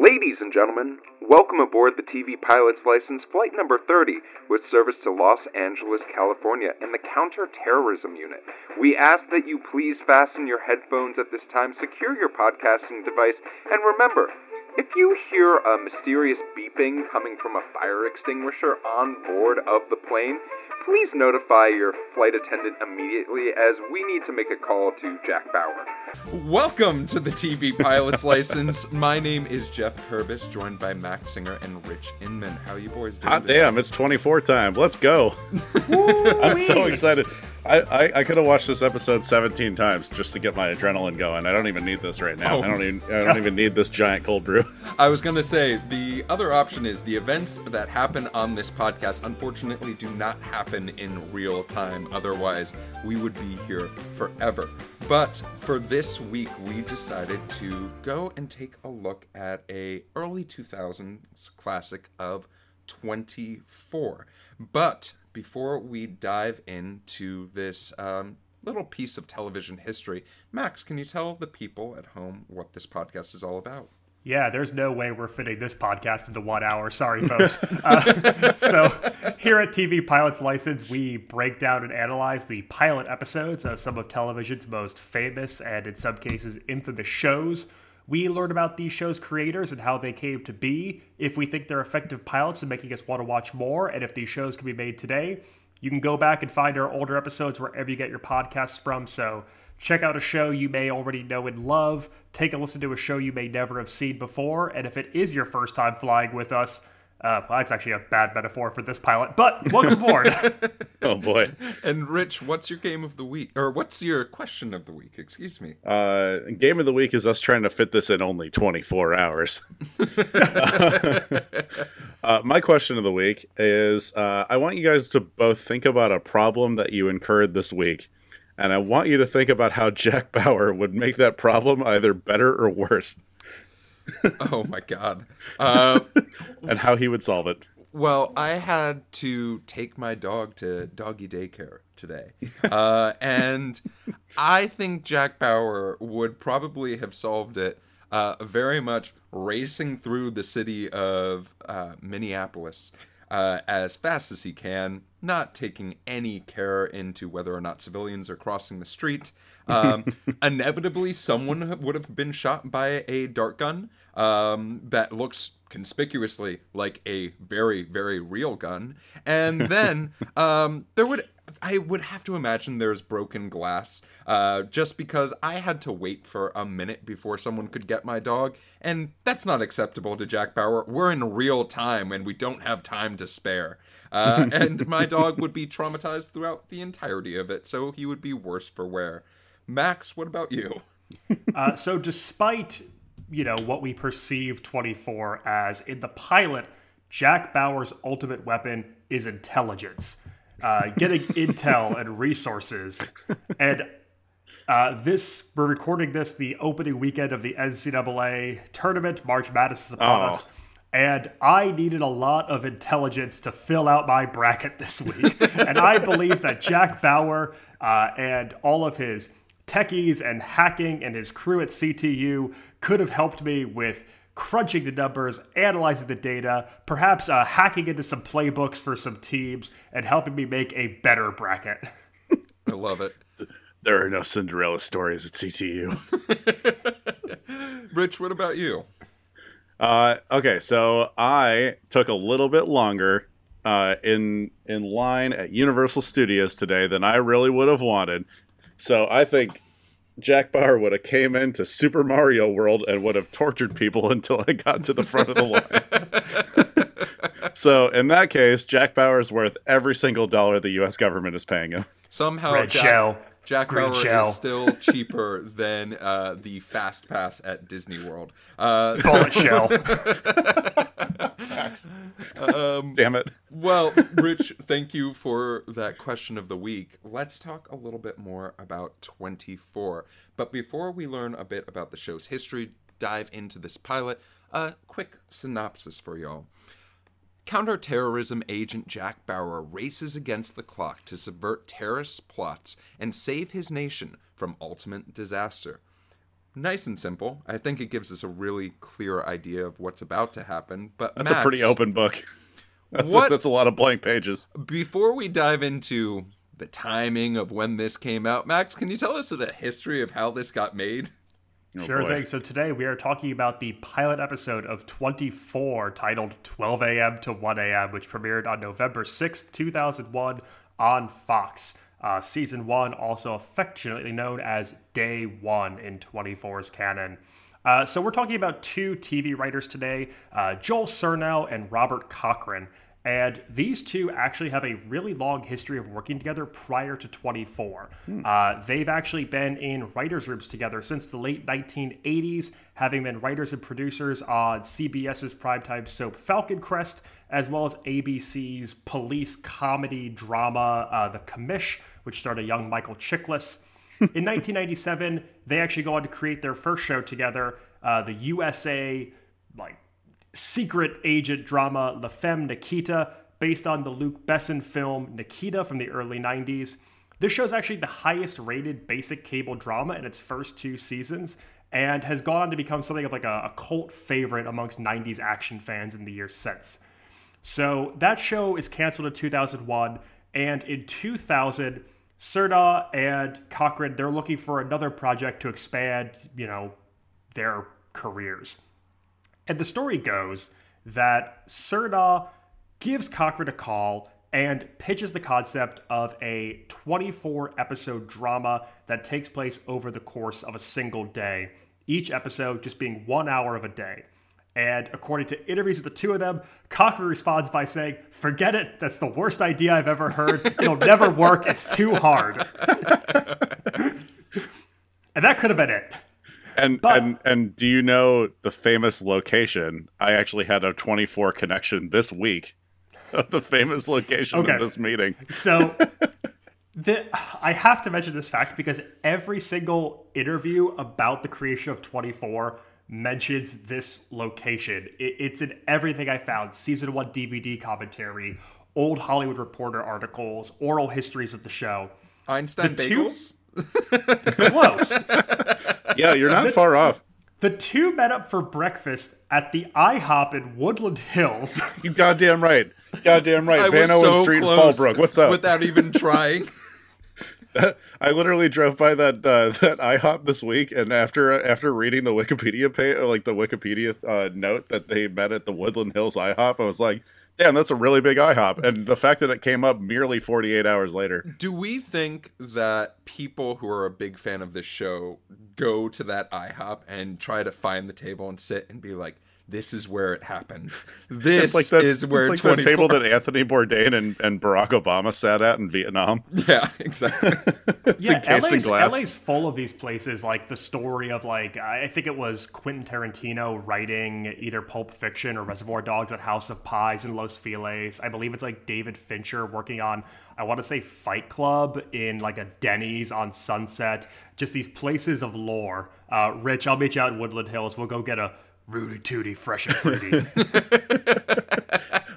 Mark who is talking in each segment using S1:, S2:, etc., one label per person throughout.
S1: Ladies and gentlemen, welcome aboard the TV Pilot's License Flight Number 30 with service to Los Angeles, California and the Counterterrorism Unit. We ask that you please fasten your headphones at this time, secure your podcasting device, and remember, if you hear a mysterious beeping coming from a fire extinguisher on board of the plane, please notify your flight attendant immediately as we need to make a call to Jack Bauer.
S2: Welcome to the TV Pilot's License. My name is Geoff Kerbis, joined by Max Singer and Rich Inman. How you boys doing?
S3: Hot
S2: today?
S3: damn, it's 24 time. Let's go. I'm so excited. I, I, I could have watched this episode 17 times just to get my adrenaline going. I don't even need this right now.
S2: Oh.
S3: I don't even I don't even need this giant cold brew.
S2: I was going to say the other option is the events that happen on this podcast unfortunately do not happen in real time. Otherwise, we would be here forever. But for this week, we decided to go and take a look at a early 2000s classic of 24. But before we dive into this um, little piece of television history, Max, can you tell the people at home what this podcast is all about?
S4: Yeah, there's no way we're fitting this podcast into one hour. Sorry, folks. uh, so, here at TV Pilot's License, we break down and analyze the pilot episodes of some of television's most famous and, in some cases, infamous shows. We learn about these shows' creators and how they came to be, if we think they're effective pilots and making us want to watch more, and if these shows can be made today. You can go back and find our older episodes wherever you get your podcasts from. So, check out a show you may already know and love, take a listen to a show you may never have seen before, and if it is your first time flying with us, uh, well, that's actually a bad metaphor for this pilot, but welcome aboard.
S3: Oh boy.
S2: And Rich, what's your game of the week? Or what's your question of the week? Excuse me.
S3: Uh, game of the week is us trying to fit this in only 24 hours. uh, my question of the week is uh, I want you guys to both think about a problem that you incurred this week. And I want you to think about how Jack Bauer would make that problem either better or worse,
S2: Oh my god. Uh,
S3: and how he would solve it.
S2: well, I had to take my dog to doggy daycare today. Uh, and I think Jack Bauer would probably have solved it uh, very much racing through the city of uh, Minneapolis uh, as fast as he can, not taking any care into whether or not civilians are crossing the street. Um, inevitably, someone would have been shot by a dart gun um, that looks conspicuously like a very, very real gun. And then um, there would. I would have to imagine there's broken glass, uh, just because I had to wait for a minute before someone could get my dog, and that's not acceptable to Jack Bauer. We're in real time, and we don't have time to spare. Uh, and my dog would be traumatized throughout the entirety of it, so he would be worse for wear. Max, what about you?
S4: Uh, so, despite you know what we perceive 24 as in the pilot, Jack Bauer's ultimate weapon is intelligence, uh, getting intel and resources, and uh, this we're recording this the opening weekend of the NCAA tournament. March Madness is upon
S3: Oh.
S4: us. And I needed a lot of intelligence to fill out my bracket this week. and I believe that Jack Bauer uh, and all of his techies and hacking and his crew at CTU could have helped me with crunching the numbers, analyzing the data, perhaps uh, hacking into some playbooks for some teams, and helping me make a better bracket.
S2: I love it.
S3: There are no Cinderella stories at CTU.
S2: Rich, what about you?
S3: Uh, okay, so I took a little bit longer uh, in in line at Universal Studios today than I really would have wanted. So I think Jack Bauer would have came into Super Mario World and would have tortured people until I got to the front of the line. so in that case, Jack Bauer is worth every single dollar the U.S. government is paying him.
S2: Somehow,
S4: Red
S2: Jack,
S4: shell.
S2: Jack
S4: Green
S2: Bauer
S4: shell.
S2: is still cheaper than uh, the Fast Pass at Disney World. Uh,
S4: Call it shell.
S2: um,
S3: Damn it!
S2: well, Rich, thank you for that question of the week. Let's talk a little bit more about 24. But before we learn a bit about the show's history, dive into this pilot, a quick synopsis for y'all. Counterterrorism agent Jack Bauer races against the clock to subvert terrorist plots and save his nation from ultimate disaster. Nice and simple. I think it gives us a really clear idea of what's about to happen. But
S3: That's
S2: Max,
S3: a pretty open book. That's,
S2: What-
S3: that's a lot of blank pages.
S2: Before we dive into the timing of when this came out, Max, can you tell us the history of how this got made?
S3: Oh,
S4: Sure
S3: boy.
S4: thing. So today we are talking about the pilot episode of 24 titled 12 a.m. to 1 a.m., which premiered on November 6th, 2001 on Fox. Uh, season 1, also affectionately known as Day 1 in 24's canon. Uh, so we're talking about two TV writers today, uh, Joel Surnow and Robert Cochran. And these two actually have a really long history of working together prior to 24. Uh, they've actually been in writers' rooms together since the late 1980s, having been writers and producers on CBS's primetime soap Falcon Crest, as well as ABC's police comedy drama uh, The Commish, which starred a young Michael Chiklis. In 1997, they actually go on to create their first show together, uh, the USA like secret agent drama La Femme Nikita, based on the Luc Besson film Nikita from the early 90s. This show is actually the highest rated basic cable drama in its first two seasons and has gone on to become something of like a, a cult favorite amongst 90s action fans in the years since. So that show is canceled in 2001, and in 2000, Serda and Cochran they're looking for another project to expand, you know, their careers. And the story goes that Serda gives Cochran a call and pitches the concept of a 24 episode drama that takes place over the course of a single day, each episode just being one hour of a day. And according to interviews with the two of them, Cochran responds by saying, Forget it, that's the worst idea I've ever heard. It'll never work, it's too hard. and that could have been it.
S3: And
S4: But-
S3: and and do you know the famous location? I actually had a 24 connection this week of the famous location
S4: Okay.
S3: of this meeting.
S4: So the, I have to mention this fact because every single interview about the creation of 24 mentions this location. It, it's in everything I found season one DVD commentary, old Hollywood Reporter articles, oral histories of the show.
S2: Einstein
S4: The two-
S2: Bagels?
S4: Close.
S3: Yeah, you're not far off.
S4: the two met up for breakfast at the IHOP in Woodland Hills.
S3: You goddamn right. Goddamn right.
S2: I
S3: Van
S2: was
S3: Owen
S2: so
S3: Street in Fallbrook. What's up?
S2: Without even trying.
S3: I literally drove by that uh, that IHOP this week, and after after reading the Wikipedia page, like the Wikipedia uh, note that they met at the Woodland Hills IHOP, I was like, "Damn, that's a really big IHOP." And the fact that it came up merely 48 hours later,
S2: Do we think that people who are a big fan of this show go to that IHOP and try to find the table and sit and be like, "This is where it happened. This
S3: it's like that,
S2: is where
S3: it's like that
S2: 24
S3: table that Anthony Bourdain and, and Barack Obama sat at in Vietnam.
S2: Yeah, exactly.
S3: It's encased in
S4: LA's,
S3: glass.
S4: LA's full of these places, like the story of like I think it was Quentin Tarantino writing either Pulp Fiction or Reservoir Dogs at House of Pies in Los Feliz. I believe it's like David Fincher working on I want to say Fight Club in like a Denny's on Sunset. Just these places of lore. Uh, Rich, I'll meet you out in Woodland Hills. We'll go get a Rooty Tooty fresh and fruity.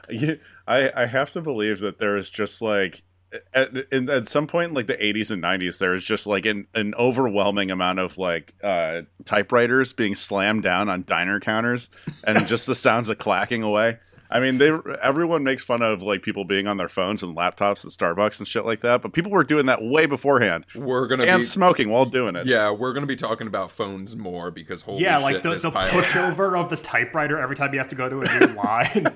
S3: Yeah, I, I have to believe that there is just like at, in, at some point in like the 80s and 90s there is just like an, an overwhelming amount of like uh, typewriters being slammed down on diner counters and just the sounds of clacking away i mean they everyone makes fun of like people being on their phones and laptops at starbucks and shit like that but people were doing that way beforehand
S2: We're gonna
S3: and
S2: be
S3: smoking while doing it
S2: yeah, we're gonna be talking about phones more because holy
S4: yeah,
S2: shit,
S4: like the,
S2: this
S4: the
S2: pilot-
S4: pushover of the typewriter every time you have to go to a new line.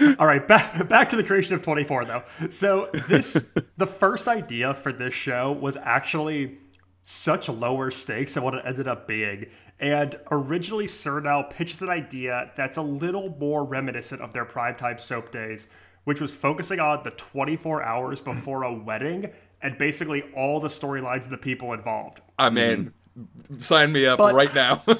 S4: All right, back back to the creation of 24 though. So this the first idea for this show was actually such lower stakes than what it ended up being. And originally Surnow pitches an idea that's a little more reminiscent of their primetime soap days, which was focusing on the 24 hours before a wedding and basically all the storylines of the people involved.
S2: I'm in. Sign me up
S4: But-
S2: right now.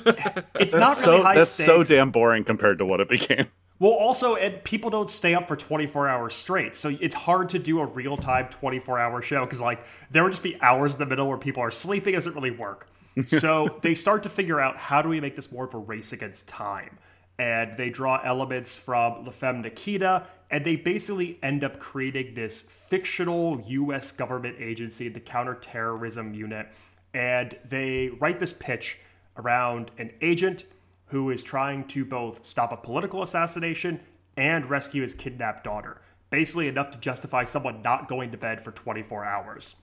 S4: It's
S3: that's
S4: not really
S3: so
S4: high
S3: that's
S4: stakes.
S3: so damn boring compared to what it became
S4: Well, also, and people don't stay up for 24 hours straight, so it's hard to do a real time 24 hour show because, like, there would just be hours in the middle where people are sleeping. It doesn't really work. So they start to figure out how do we make this more of a race against time, and they draw elements from La Femme Nikita, and they basically end up creating this fictional U.S. government agency, the Counterterrorism Unit. and they write this pitch around an agent who is trying to both stop a political assassination and rescue his kidnapped daughter. Basically, enough to justify someone not going to bed for 24 hours.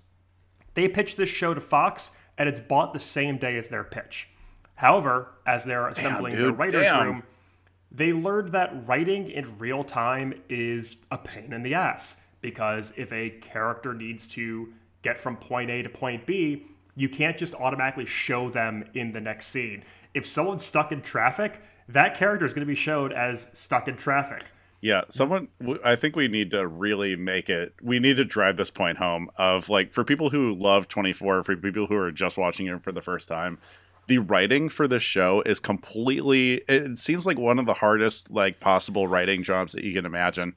S4: They pitched this show to Fox, and it's bought the same day as their pitch. However, as they're assembling their
S3: dude,
S4: writer's
S3: damn.
S4: room, they learned that writing in real time is a pain in the ass because if a character needs to get from point A to point B, you can't just automatically show them in the next scene. If someone's stuck in traffic, that character is going to be showed as stuck in traffic.
S3: Yeah, someone. I think we need to really make it. We need to drive this point home of like for people who love 24, for people who are just watching it for the first time, the writing for this show is completely. It seems like one of the hardest like possible writing jobs that you can imagine.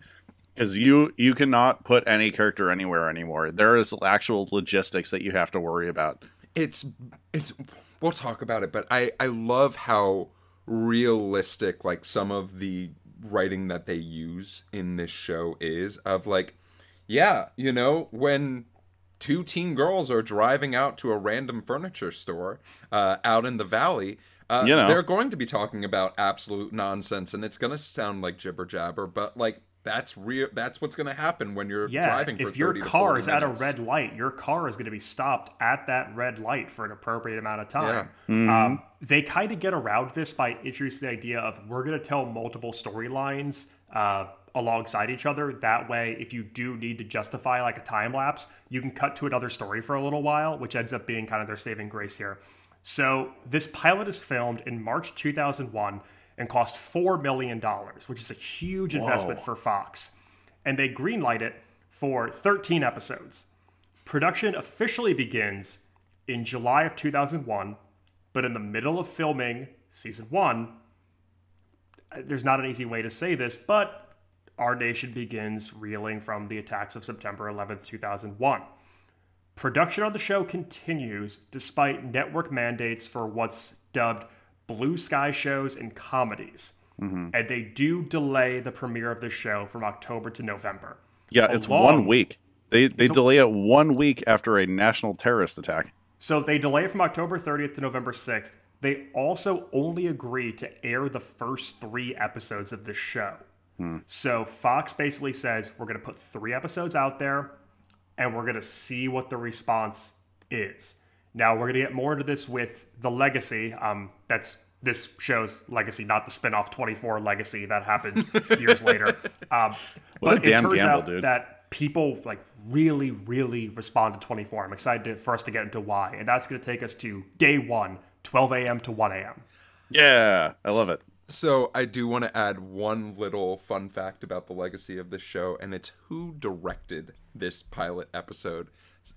S3: Because you you cannot put any character anywhere anymore. There is actual logistics that you have to worry about.
S2: it's it's we'll talk about it but i i love how realistic like some of the writing that they use in this show is of like yeah you know when two teen girls are driving out to a random furniture store uh, out in the valley uh,
S3: You know.
S2: they're going to be talking about absolute nonsense and it's going to sound like jibber jabber but like that's real that's what's going to happen when you're
S4: Yeah,
S2: driving for
S4: if your
S2: 30 to
S4: car
S2: 40
S4: is at a red light, your car is going to be stopped at that red light for an appropriate amount of time.
S3: Mm-hmm.
S4: Um, they kind of get around this by introducing the idea of we're going to tell multiple storylines uh, alongside each other. That way, if you do need to justify like a time lapse, you can cut to another story for a little while, which ends up being kind of their saving grace here. So this pilot is filmed in March 2001 and cost $4 million, which is a huge investment for Fox. And they greenlight it for 13 episodes. Production officially begins in July of 2001, but in the middle of filming season one, uh, there's not an easy way to say this, but our nation begins reeling from the attacks of September 11th, 2001. Production on the show continues despite network mandates for what's dubbed blue sky shows and comedies. Mm-hmm. And they do delay the premiere of the show from October to November.
S3: Yeah, it's one week. They they
S4: a-
S3: delay it one week after a national terrorist attack.
S4: So they delay it from October 30th to November 6th. They also only agree to air the first three episodes of the show. Hmm. So Fox basically says we're going to put three episodes out there and we're going to see what the response is. Now we're going to get more into this with the legacy. Um, that's this show's legacy, not the spin-off 24 legacy that happens years later. Um,
S3: What a
S4: but it turns
S3: gamble,
S4: out
S3: dude.
S4: that people like really, really respond to 24. I'm excited to, for us to get into why, and that's going to take us to day one, 12 a.m. to 1 a.m.
S3: Yeah, I love it.
S2: So I do want to add one little fun fact about the legacy of this show, and it's who directed this pilot episode.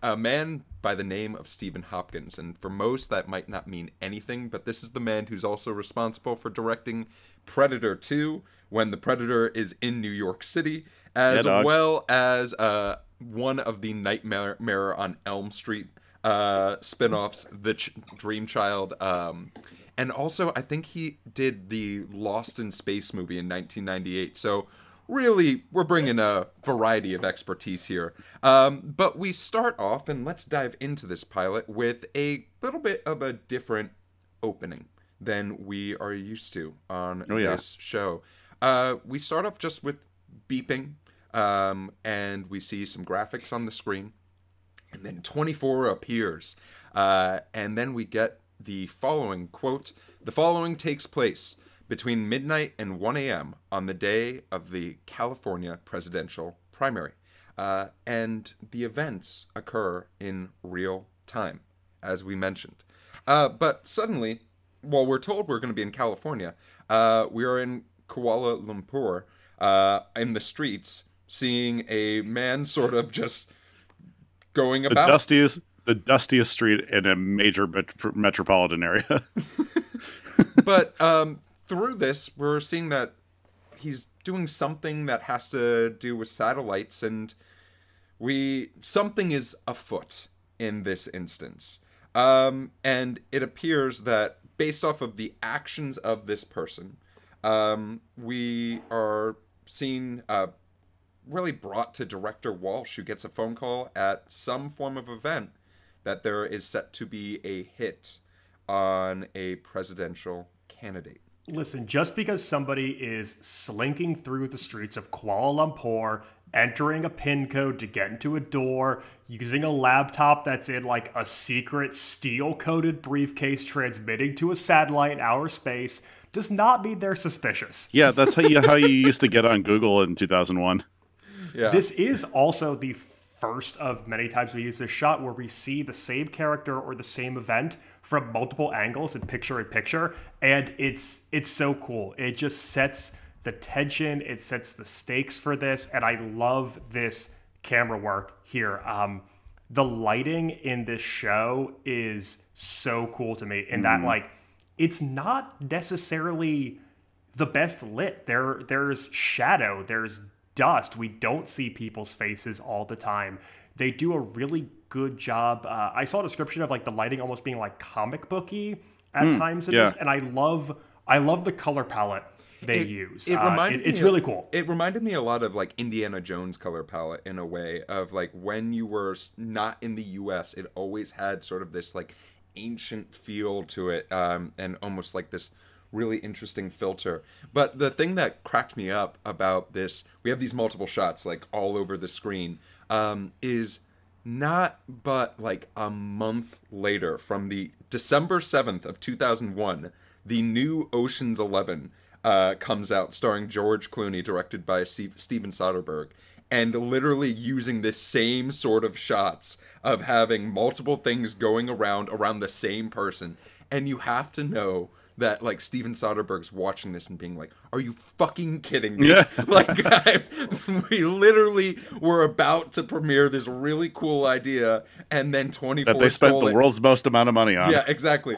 S2: A man by the name of Stephen Hopkins, and for most that might not mean anything, but this is the man who's also responsible for directing Predator 2 when the Predator is in New York City, as
S3: Yeah,
S2: well as uh, one of the Nightmare on Elm Street uh, spin-offs, The Ch- Dream Child, um, and also I think he did the Lost in Space movie in 1998. So really, we're bringing a variety of expertise here. Um, but we start off, and let's dive into this pilot with a little bit of a different opening than we are used to on
S3: Oh, yeah.
S2: this show. Uh, we start off just with beeping, um, and we see some graphics on the screen and then 24 appears uh, and then we get the following quote the following takes place between midnight and 1 a.m on the day of the california presidential primary uh, and the events occur in real time as we mentioned uh, but suddenly while we're told we're going to be in california uh, we are in kuala lumpur uh, in the streets seeing a man sort of just going about.
S3: The dustiest, the dustiest street in a major met- metropolitan area.
S2: but um, through this, we're seeing that he's doing something that has to do with satellites, and we something is afoot in this instance. Um, and it appears that based off of the actions of this person, um, we are seeing uh, really brought to director Walsh, who gets a phone call at some form of event that there is set to be a hit on a presidential candidate.
S4: Listen, just because somebody is slinking through the streets of Kuala Lumpur, entering a pin code to get into a door, using a laptop that's in like a secret steel coated briefcase transmitting to a satellite in outer space, does not mean they're suspicious.
S3: Yeah, that's how you how you used to get on Google in 2001.
S2: Yeah.
S4: This is also the first of many times we use this shot where we see the same character or the same event from multiple angles and picture in picture. And it's it's so cool. It just sets the tension. It sets the stakes for this. And i love this camera work here. Um the lighting in this show is so cool to me in that like it's not necessarily the best lit. There there's shadow, there's dust. We don't see people's faces all the time. They do a really good job. Uh, I saw a description of like the lighting almost being like comic booky at times in
S3: yeah.
S4: this, and I love I love the color palette they
S2: it,
S4: use.
S2: It
S4: Uh,
S2: reminded
S4: it- it's
S2: me
S4: really
S2: of-
S4: cool.
S2: It reminded me a lot of like Indiana Jones color palette in a way of like when you were not in the U.S. It always had sort of this like ancient feel to it, um, and almost like this really interesting filter. But the thing that cracked me up about this, we have these multiple shots like all over the screen, um, is not but like a month later from the December 7th of 2001, the new Ocean's 11 uh, comes out starring George Clooney, directed by Steve- Steven Soderbergh. And literally using the same sort of shots of having multiple things going around around the same person. And you have to know that like Steven Soderbergh's watching this and being like, "Are you fucking kidding me?"
S3: Yeah.
S2: like I, we literally were about to premiere this really cool idea, and then twenty four
S3: That they spent the
S2: it.
S3: world's most amount of money on.
S2: Yeah, exactly.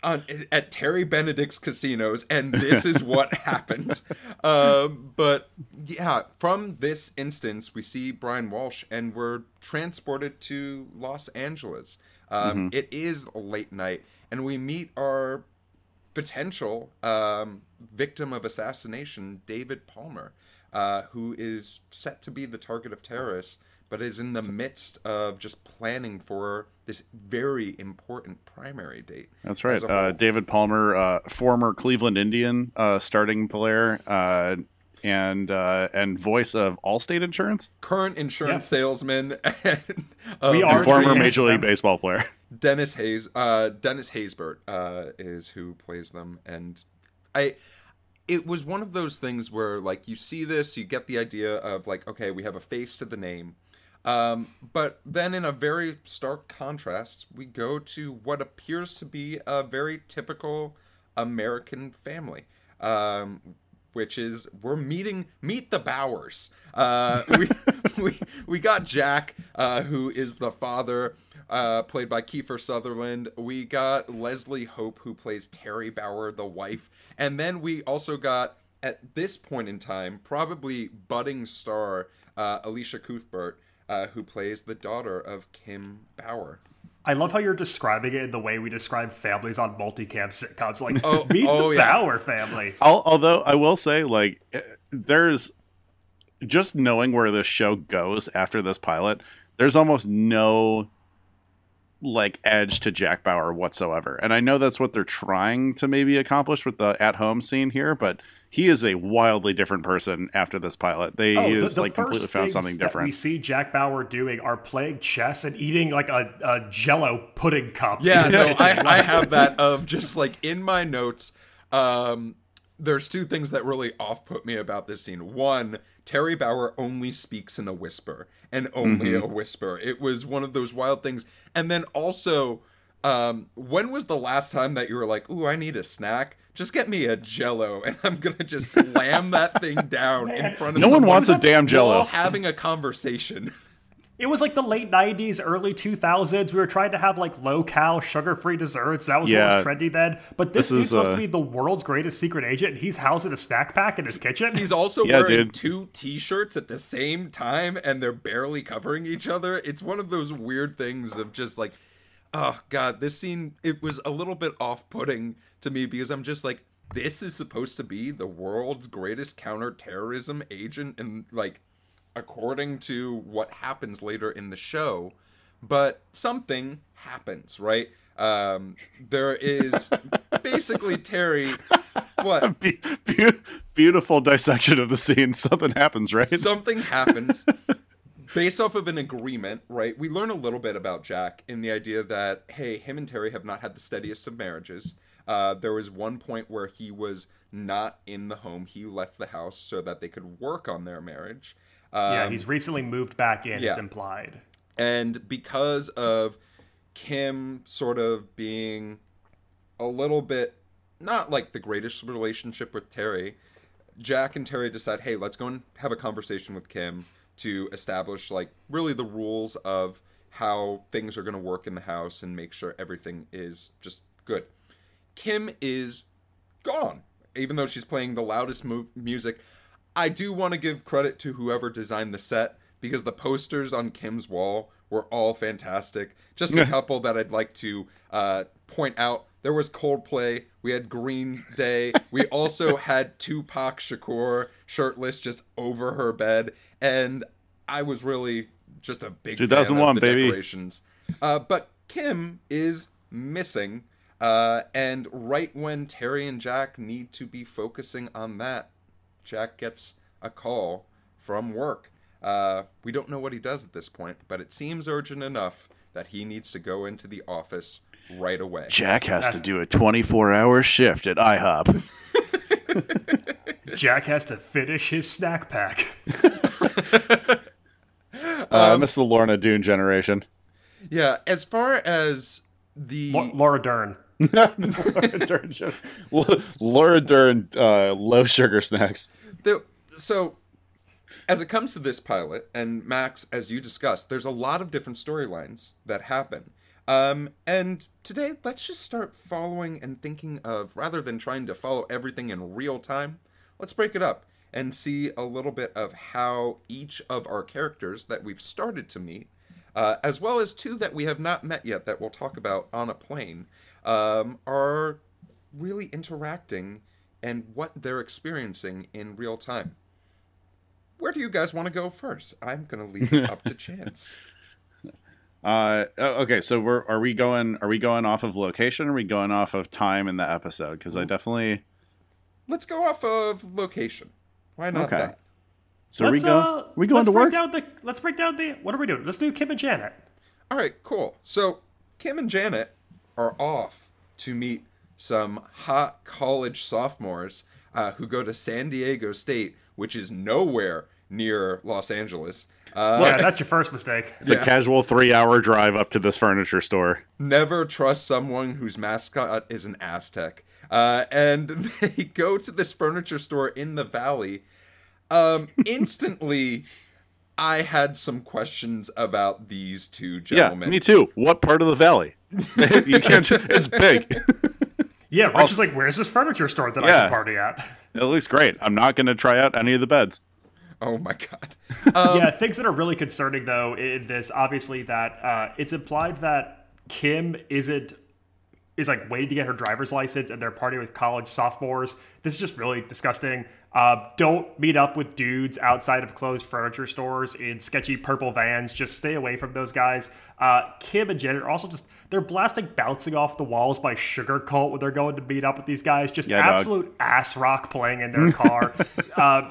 S2: On, at Terry Benedict's casinos, and this is what happened. Um, but yeah, from this instance, we see Brian Walsh, and we're transported to Los Angeles. Um, it is late night, and we meet our potential um, victim of assassination, David Palmer, uh, who is set to be the target of terrorists, but is in the midst of just planning for this very important primary date.
S3: That's right. Uh. David Palmer, uh, former Cleveland Indian uh, starting player, uh, and uh, and voice of Allstate Insurance,
S2: current insurance
S4: Yeah.
S2: salesman, and,
S4: We are
S3: former Major League. Baseball player.
S2: Dennis Hayes, uh, Dennis Haysbert uh, is who plays them, and I. It was one of those things where, like, you see this, you get the idea of like, okay, we have a face to the name, um, but then in a very stark contrast, we go to what appears to be a very typical American family. Um, which is we're meeting meet the Bauers. Uh, we, we we got Jack, uh, who is the father, uh, played by Kiefer Sutherland. We got Leslie Hope, who plays Terry Bauer, the wife, and then we also got at this point in time probably budding star uh, Elisha Cuthbert, uh, who plays the daughter of Kim Bauer.
S4: I love how you're describing it in the way we describe families on multicam sitcoms. Like,
S2: Oh,
S4: meet
S2: oh,
S4: the
S2: yeah.
S4: Bauer family.
S3: Al- although I will say, like, eh, there's just knowing where this show goes after this pilot. There's almost no like edge to Jack Bauer whatsoever, and I know that's what they're trying to maybe accomplish with the at-home scene here. But he is a wildly different person after this pilot. They
S4: Oh,
S3: he
S4: the,
S3: has
S4: the
S3: like completely found
S4: things
S3: something
S4: that We see Jack Bauer doing are playing chess and eating like a, a Jello pudding cup.
S2: Yeah,
S4: in
S2: so. I, I have that of just like in my notes. Um, there's two things that really off put me about this scene. One, Terry Bauer only speaks in a whisper and only a whisper. It was one of those wild things. And then also, um, when was the last time that you were like, "Ooh, I need a snack"? Just get me a Jello, and I'm gonna just slam that thing down in front of
S3: No one wants a damn Jell-O.
S2: while having a conversation.
S4: It was like the late 90s, early 2000s. We were trying to have like low cal, sugar free desserts. That was
S3: Yeah.
S4: what was trendy then. But this,
S3: This
S4: dude's
S3: is,
S4: supposed
S3: uh,
S4: to be the world's greatest secret agent, and he's housing a snack pack in his kitchen.
S2: He's also
S3: Yeah,
S2: wearing
S3: dude.
S2: two t-shirts at the same time and they're barely covering each other. It's one of those weird things of just like oh god, this scene it was a little bit off-putting to me because I'm just like this is supposed to be the world's greatest counterterrorism agent and like according to what happens later in the show. but something happens, right? Um, there is basically Terry. What?
S3: Be- be- beautiful dissection of the scene. Something happens, right?
S2: Something happens based off of an agreement, right? We learn a little bit about Jack in the idea that, hey, him and Terry have not had the steadiest of marriages. Uh, there was one point where he was not in the home. He left the house so that they could work on their marriage. Um,
S4: yeah, he's recently moved back in.
S2: yeah.
S4: It's implied.
S2: and because of Kim sort of being a little bit not like the greatest relationship with Terry, Jack and Terry decide, hey, let's go and have a conversation with Kim to establish like really the rules of how things are going to work in the house and make sure everything is just good. Kim is gone, even though she's playing the loudest mu- music. I do want to give credit to whoever designed the set because the posters on Kim's wall were all fantastic. Just a couple that I'd like to uh, point out. There was Coldplay. We had Green Day. We also had Tupac Shakur shirtless just over her bed, and I was really just a big fan of
S3: 2001,
S2: the
S3: baby.
S2: decorations. Uh, but Kim is missing, uh, and right when Terry and Jack need to be focusing on that, Jack gets a call from work. Uh, we don't know what he does at this point, but it seems urgent enough that he needs to go into the office right away.
S3: Jack has to do a 24 hour shift at IHOP.
S4: Jack has to finish his snack pack.
S3: Uh, I miss the Lorna Doone generation.
S2: Yeah, as far as the
S4: Lo- Laura Dern.
S3: Laura Dern, show- Laura Dern uh, low sugar snacks.
S2: the so as it comes to this pilot and Max, as you discussed, there's a lot of different storylines that happen. Um, and today, let's just start following and thinking of rather than trying to follow everything in real time, let's break it up and see a little bit of how each of our characters that we've started to meet, uh, as well as two that we have not met yet that we'll talk about on a plane, um, are really interacting and what they're experiencing in real time. Where do you guys want to go first? I'm going to leave it up to chance.
S3: Uh, oh, okay, so we're are we going? Are we going off of location? Or are we going off of time in the episode? Because I definitely.
S2: Let's go off of location. Why not
S3: Okay.
S2: that?
S3: So are we
S4: Let's,
S3: go?
S4: uh,
S3: we going
S4: let's
S3: to
S4: break
S3: work?
S4: Down the, let's break down the. What are we doing? Let's do Kim and Janet.
S2: All right, cool. So Kim and Janet are off to meet some hot college sophomores uh, who go to San Diego State, which is nowhere near Los Angeles. Uh,
S4: yeah, that's your first mistake.
S3: It's a casual three-hour drive up to this furniture store.
S2: never trust someone whose mascot is an Aztec. Uh, and they go to this furniture store in the valley. Um, instantly, I had some questions about these two gentlemen.
S3: Yeah,
S2: gentlemen.
S3: me too. What part of the valley? you can't. It's big.
S4: Yeah, Rich is like, where's this furniture store that I can party at?
S3: It looks great. I'm not going to try out any of the beds.
S2: Oh my god.
S4: yeah, things that are really concerning though in this, obviously, that uh, it's implied that Kim isn't is like waiting to get her driver's license and they're partying with college sophomores. This is just really disgusting. Uh, don't meet up with dudes outside of closed furniture stores in sketchy purple vans. Just stay away from those guys. Uh, Kim and Janet are also just they're blasting bouncing off the walls by Sugarcult when they're going to meet up with these guys. Just
S3: Yeah, dog.
S4: absolute ass rock playing in their car. uh,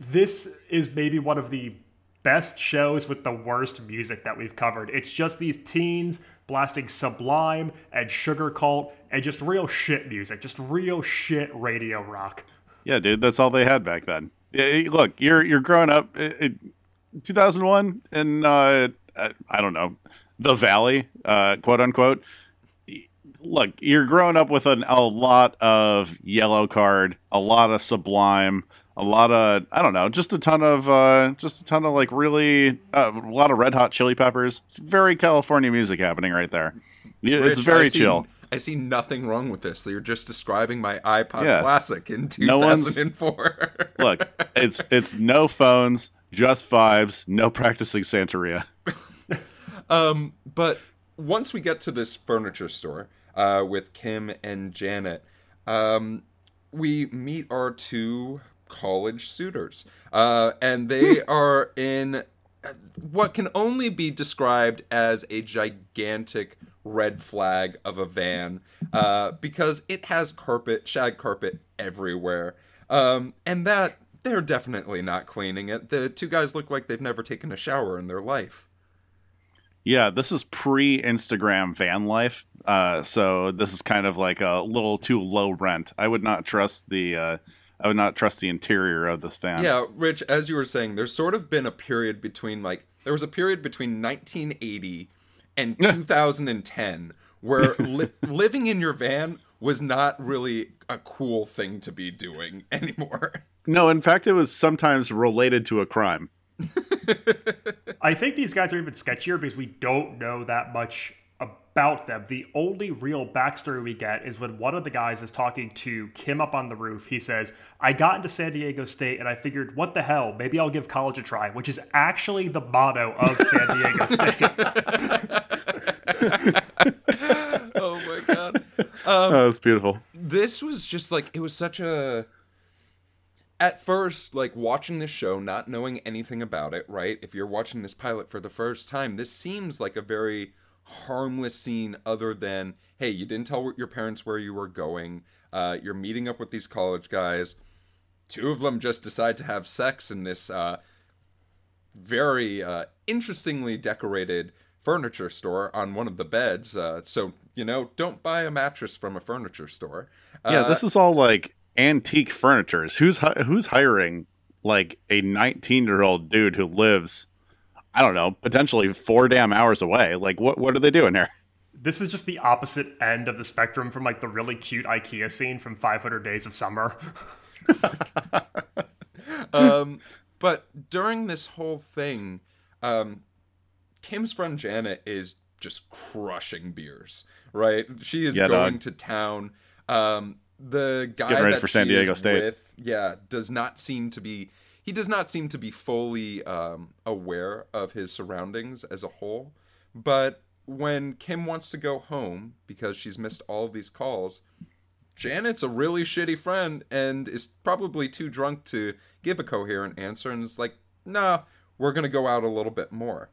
S4: this is maybe one of the best shows with the worst music that we've covered. It's just these teens blasting Sublime and Sugarcult and just real shit music, just real shit radio rock.
S3: Yeah, dude, that's all they had back then. Look, you're you're growing up. It, it, 2001 in uh, uh, I don't know the Valley, uh, quote unquote. Look, you're growing up with an, a lot of Yellowcard, a lot of Sublime, a lot of I don't know, just a ton of uh, just a ton of like really uh, a lot of Red Hot Chili Peppers. It's very California music happening right there. Yeah, it's very
S2: I see-
S3: chill.
S2: I see nothing wrong with this. You're just describing my iPod
S3: Yeah.
S2: Classic in
S3: No one's-
S2: 2004.
S3: Look, it's it's no phones, just vibes, no practicing Santeria.
S2: Um, but once we get to this furniture store uh, with Kim and Janet, um, we meet our two college suitors, uh, and they are in what can only be described as a gigantic red flag of a van uh, because it has carpet, shag carpet everywhere. Um, and that they're definitely not cleaning it. The two guys look like they've never taken a shower in their life.
S3: Yeah, this is pre Instagram van life. Uh, so this is kind of like a little too low rent. I would not trust the uh, I would not trust the interior of this van.
S2: Yeah, Rich, as you were saying, there's sort of been a period between like there was a period between 1980 and 2010 where li- living in your van was not really a cool thing to be doing anymore.
S3: No, in fact, it was sometimes related to a crime.
S4: I think these guys are even sketchier because we don't know that much about them. The only real backstory we get is when one of the guys is talking to Kim up on the roof. He says, I got into San Diego State and I figured, what the hell? Maybe I'll give college a try, which is actually the motto of San Diego State.
S2: oh my god.
S3: Um, oh, that's beautiful.
S2: This was just like, it was such a at first, like watching this show, not knowing anything about it, right? If you're watching this pilot for the first time, this seems like a very harmless scene other than, hey, you didn't tell your parents where you were going. Uh, you're meeting up with these college guys. Two of them just decide to have sex in this uh, very uh, interestingly decorated furniture store on one of the beds. Uh, so, you know, don't buy a mattress from a furniture store.
S3: yeah, this is all like antique furnitures. Who's who's hiring like a 19 year old dude who lives, I don't know, potentially four damn hours away? Like, what what are they doing here?
S4: This is just the opposite end of the spectrum from like the really cute IKEA scene from 500 Days of Summer.
S2: um, but during this whole thing, um, Kim's friend Janet is just crushing beers, right? She is yeah, going dog. to town. Um, the guy ready for San Diego State. With, yeah, does not seem to be. He does not seem to be fully um, aware of his surroundings as a whole. But when Kim wants to go home because she's missed all these calls, Janet's a really shitty friend and is probably too drunk to give a coherent answer and is like, nah, we're going to go out a little bit more.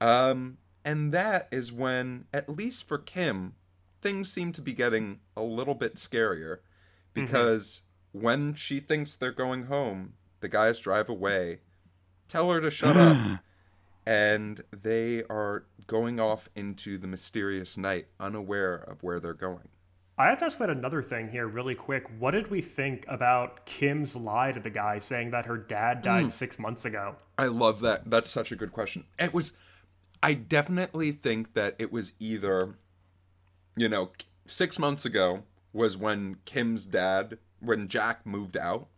S2: Um, and that is when, at least for Kim, things seem to be getting a little bit scarier Mm-hmm. because mm-hmm. when she thinks they're going home, the guys drive away, tell her to shut up, and they are going off into the mysterious night, unaware of where they're going.
S4: I have to ask about another thing here, really quick. What did we think about Kim's lie to the guy saying that her dad died mm. six months ago?
S2: I love that. That's such a good question. It was, I definitely think that it was either, you know, six months ago was when Kim's dad, when Jack moved out,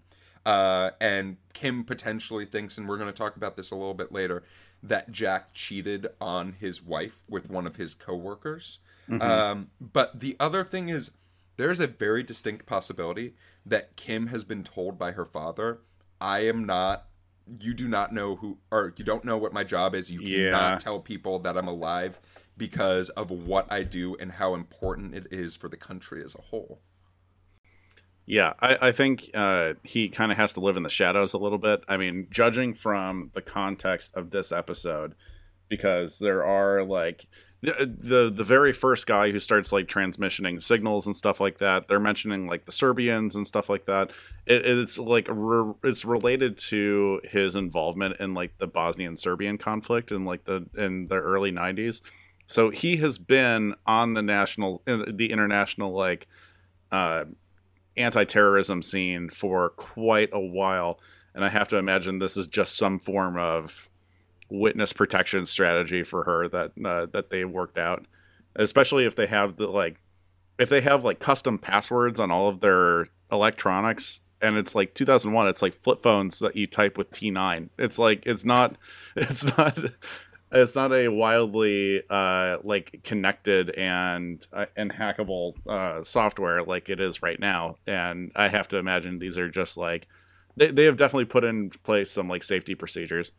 S2: uh, and Kim potentially thinks, and we're going to talk about this a little bit later, that Jack cheated on his wife with one of his coworkers. Mm-hmm. Um, but the other thing is, there's a very distinct possibility that Kim has been told by her father, "I am not." You do not know who, or you don't know what my job is. You yeah. cannot tell people that I'm alive because of what I do and how important it is for the country as a whole.
S3: Yeah, I, I think uh, he kind of has to live in the shadows a little bit. I mean, judging from the context of this episode, because there are like the, the the very first guy who starts like transmissioning signals and stuff like that. They're mentioning like the Serbians and stuff like that. It, it's like re, it's related to his involvement in like the Bosnian Serbian conflict in like the in the early '90s so he has been on the national, uh, the international like uh, anti-terrorism scene for quite a while, and I have to imagine this is just some form of witness protection strategy for her that uh, that they worked out, especially if they have the like if they have like custom passwords on all of their electronics and it's like 2001 it's like flip phones that you type with t9 it's like it's not it's not it's not a wildly uh, like connected and uh, and hackable uh, software like it is right now. And I have to imagine these are just like they they have definitely put in place some like safety procedures.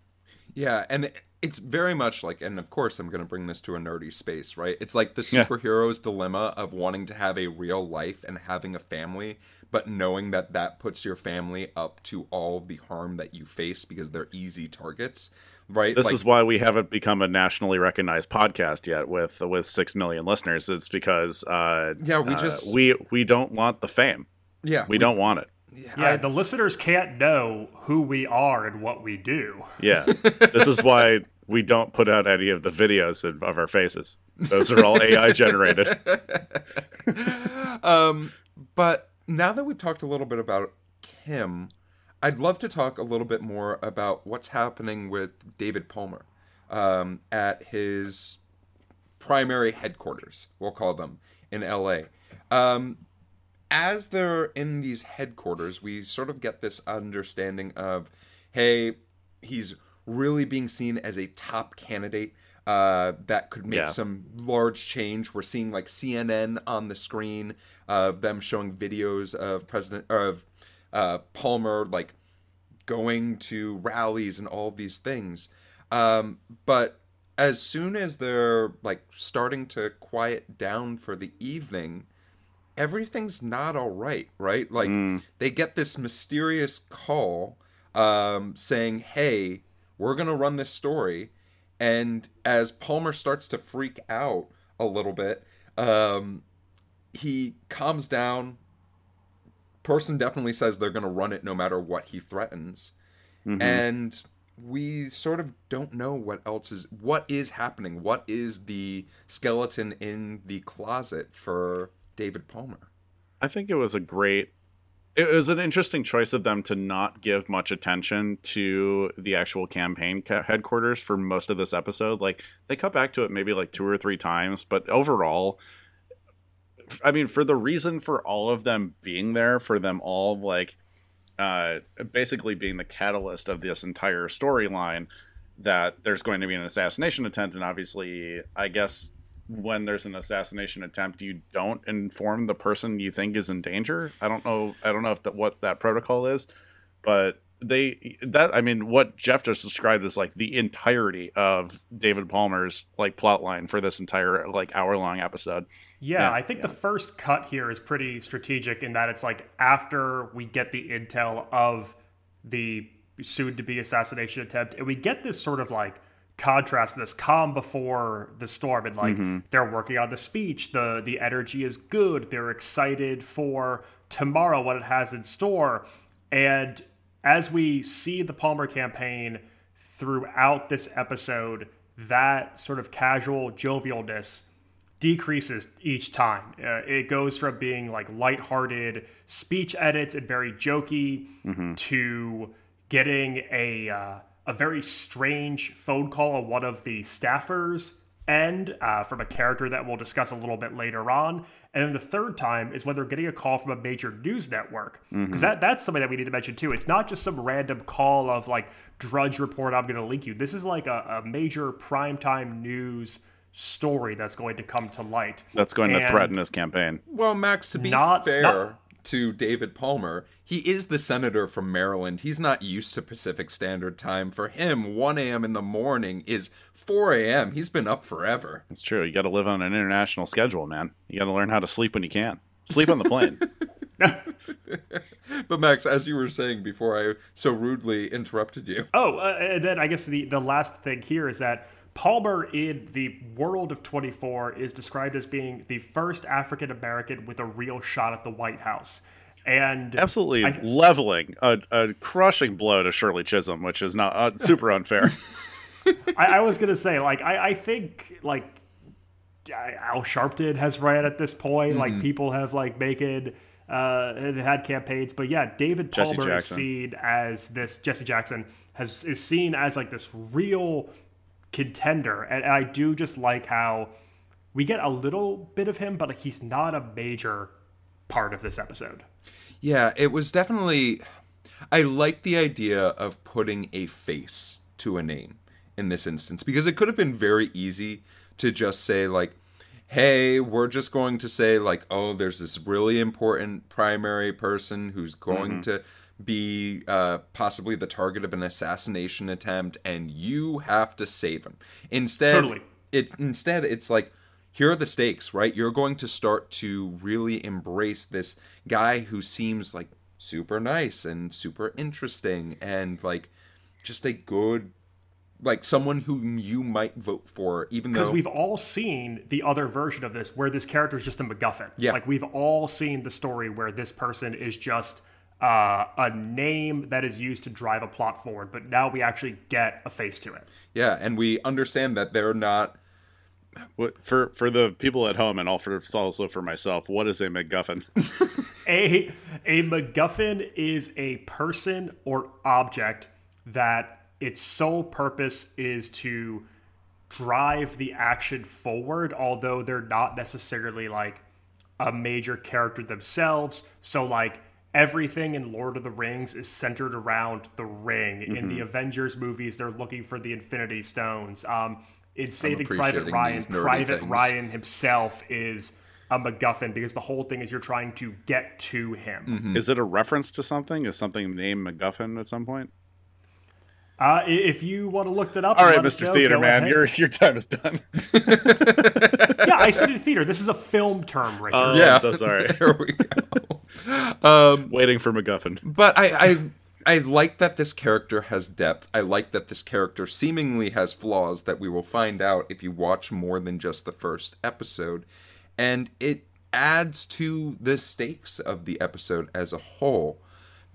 S2: Yeah, and it's very much like, and of course, I'm going to bring this to a nerdy space, right? It's like the
S3: Yeah.
S2: superhero's dilemma of wanting to have a real life and having a family, but knowing that that puts your family up to all the harm that you face because they're easy targets, right?
S3: This
S2: Like,
S3: is why we haven't become a nationally recognized podcast yet with with six million listeners. It's because uh,
S2: Yeah, we
S3: uh,
S2: just-
S3: we we don't want the fame.
S2: yeah,
S3: We don't want it.
S4: Yeah,
S2: I-
S4: the listeners can't know who we are and what we do.
S3: Yeah, this is why we don't put out any of the videos of, of our faces. Those are all AI generated.
S2: um, but now that we've talked a little bit about Kim, I'd love to talk a little bit more about what's happening with David Palmer um, at his primary headquarters, we'll call them, in LA. Um, as they're in these headquarters, we sort of get this understanding of, hey, he's really being seen as a top candidate uh, that could make
S3: Yeah.
S2: some large change. We're seeing like CNN on the screen of them showing videos of President of uh, Palmer like going to rallies and all these things. Um, but as soon as they're like starting to quiet down for the evening, everything's not all right, right? Like they get this mysterious call um, saying, "Hey, we're gonna run this story," and as Palmer starts to freak out a little bit, um, he calms down. Person definitely says they're gonna run it no matter what he threatens, mm-hmm. and we sort of don't know what else is what is happening. What is the skeleton in the closet for David Palmer?
S3: I think it was a great. It was an interesting choice of them to not give much attention to the actual campaign ca- headquarters for most of this episode. Like they cut back to it maybe like two or three times, but overall, I mean, for the reason for all of them being there, for them all like uh, basically being the catalyst of this entire storyline, that there's going to be an assassination attempt, and obviously, I guess when there's an assassination attempt, you don't inform the person you think is in danger. I don't know. I don't know if that what that protocol is, but they that I mean, what Geoff just described is like the entirety of David Palmer's like plot line for this entire like hour long episode.
S4: Yeah,
S3: Yeah,
S4: I think the first cut here is pretty strategic in that it's like after we get the intel of the soon to be assassination attempt, and we get this sort of like contrast, this calm before the storm, and like mm-hmm. they're working on the speech, the the energy is good, they're excited for tomorrow, what it has in store, and as we see the Palmer campaign throughout this episode, that sort of casual jovialness decreases each time. Uh, it goes from being like lighthearted speech edits and very jokey to getting a uh, a very strange phone call on one of the staffers end uh, from a character that we'll discuss a little bit later on. And then the third time is when they're getting a call from a major news network. Because that, that's something that we need to mention too. It's not just some random call of like Drudge Report, I'm going to link you. This is like a, a major primetime news story that's going to come to light.
S3: That's going to threaten his campaign.
S2: Well, Max, to be
S4: Not-
S2: fair
S4: not-
S2: to David Palmer, he is the senator from Maryland. He's not used to Pacific Standard Time. For him, 1 a.m. in the morning is 4 a.m. He's been up forever.
S3: It's true. You got to live on an international schedule, man. You got to learn how to sleep when you can. Sleep on the plane.
S2: But Max, as you were saying before I so rudely interrupted you,
S4: Oh, uh, then I guess the, the last thing here is that Palmer in the world of 24 is described as being the first African American with a real shot at the White House. And
S3: Absolutely
S4: I-
S3: leveling a, a crushing blow to Shirley Chisholm, which is not uh, super unfair.
S4: I, I was gonna say, like, I, I think like Al Sharpton has ran at this point. Like, people have like making uh have had campaigns, but yeah, David Palmer is seen as this. Jesse Jackson has is seen as like this real contender, and I do just like how we get a little bit of him, but like, he's not a major part of this episode.
S2: Yeah, it was definitely. I like the idea of putting a face to a name in this instance because it could have been very easy to just say, like, hey, we're just going to say, like, oh, there's this really important primary person who's going mm-hmm. to be uh, possibly the target of an assassination attempt, and you have to save him. Instead,
S4: Totally.
S2: it instead it's like here are the stakes, right? You're going to start to really embrace this guy who seems like super nice and super interesting and like just a good like someone whom you might vote for even though because
S4: we've all seen the other version of this where this character is just a MacGuffin.
S2: Yeah.
S4: Like we've all seen the story where this person is just uh, a name that is used to drive a plot forward, but now we actually get a face to it.
S2: yeah, and we understand that they're not
S3: What, for for the people at home and all for also for myself, what is a MacGuffin?
S4: A a MacGuffin is a person or object that its sole purpose is to drive the action forward, although they're not necessarily like a major character themselves. So like everything in Lord of the Rings is centered around the ring. In the Avengers movies, they're looking for the Infinity Stones. Um, in Saving Private Ryan, Private
S2: things.
S4: Ryan himself is a MacGuffin because the whole thing is you're trying to get to him.
S2: Mm-hmm.
S3: Is it a reference to something? Is something named MacGuffin at some point?
S4: Uh, if you want to look that up,
S3: All
S4: and
S3: right,
S4: let us
S3: Mr.
S4: know,
S3: Theater Man,
S4: ahead.
S3: your your time is done.
S4: yeah, I studied theater. This is a film term, Richard.
S3: Oh,
S2: Yeah.
S3: I'm so sorry.
S2: there we go. um
S3: Waiting for MacGuffin.
S2: but I, I I like that this character has depth. I like that this character seemingly has flaws that we will find out if you watch more than just the first episode. And it adds to the stakes of the episode as a whole.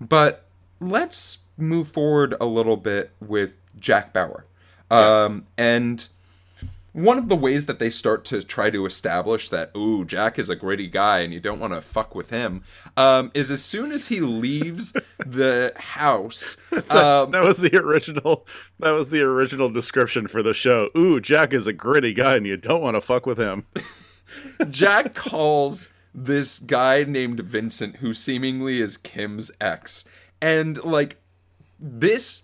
S2: But let's move forward a little bit with Jack Bauer. Um, and one of the ways that they start to try to establish that ooh jack is a gritty guy and you don't want to fuck with him um, is as soon as he leaves the house um,
S3: That was the original. That was the original description for the show. Ooh, Jack is a gritty guy, and you don't want to fuck with him.
S2: jack calls this guy named vincent who seemingly is kim's ex and like this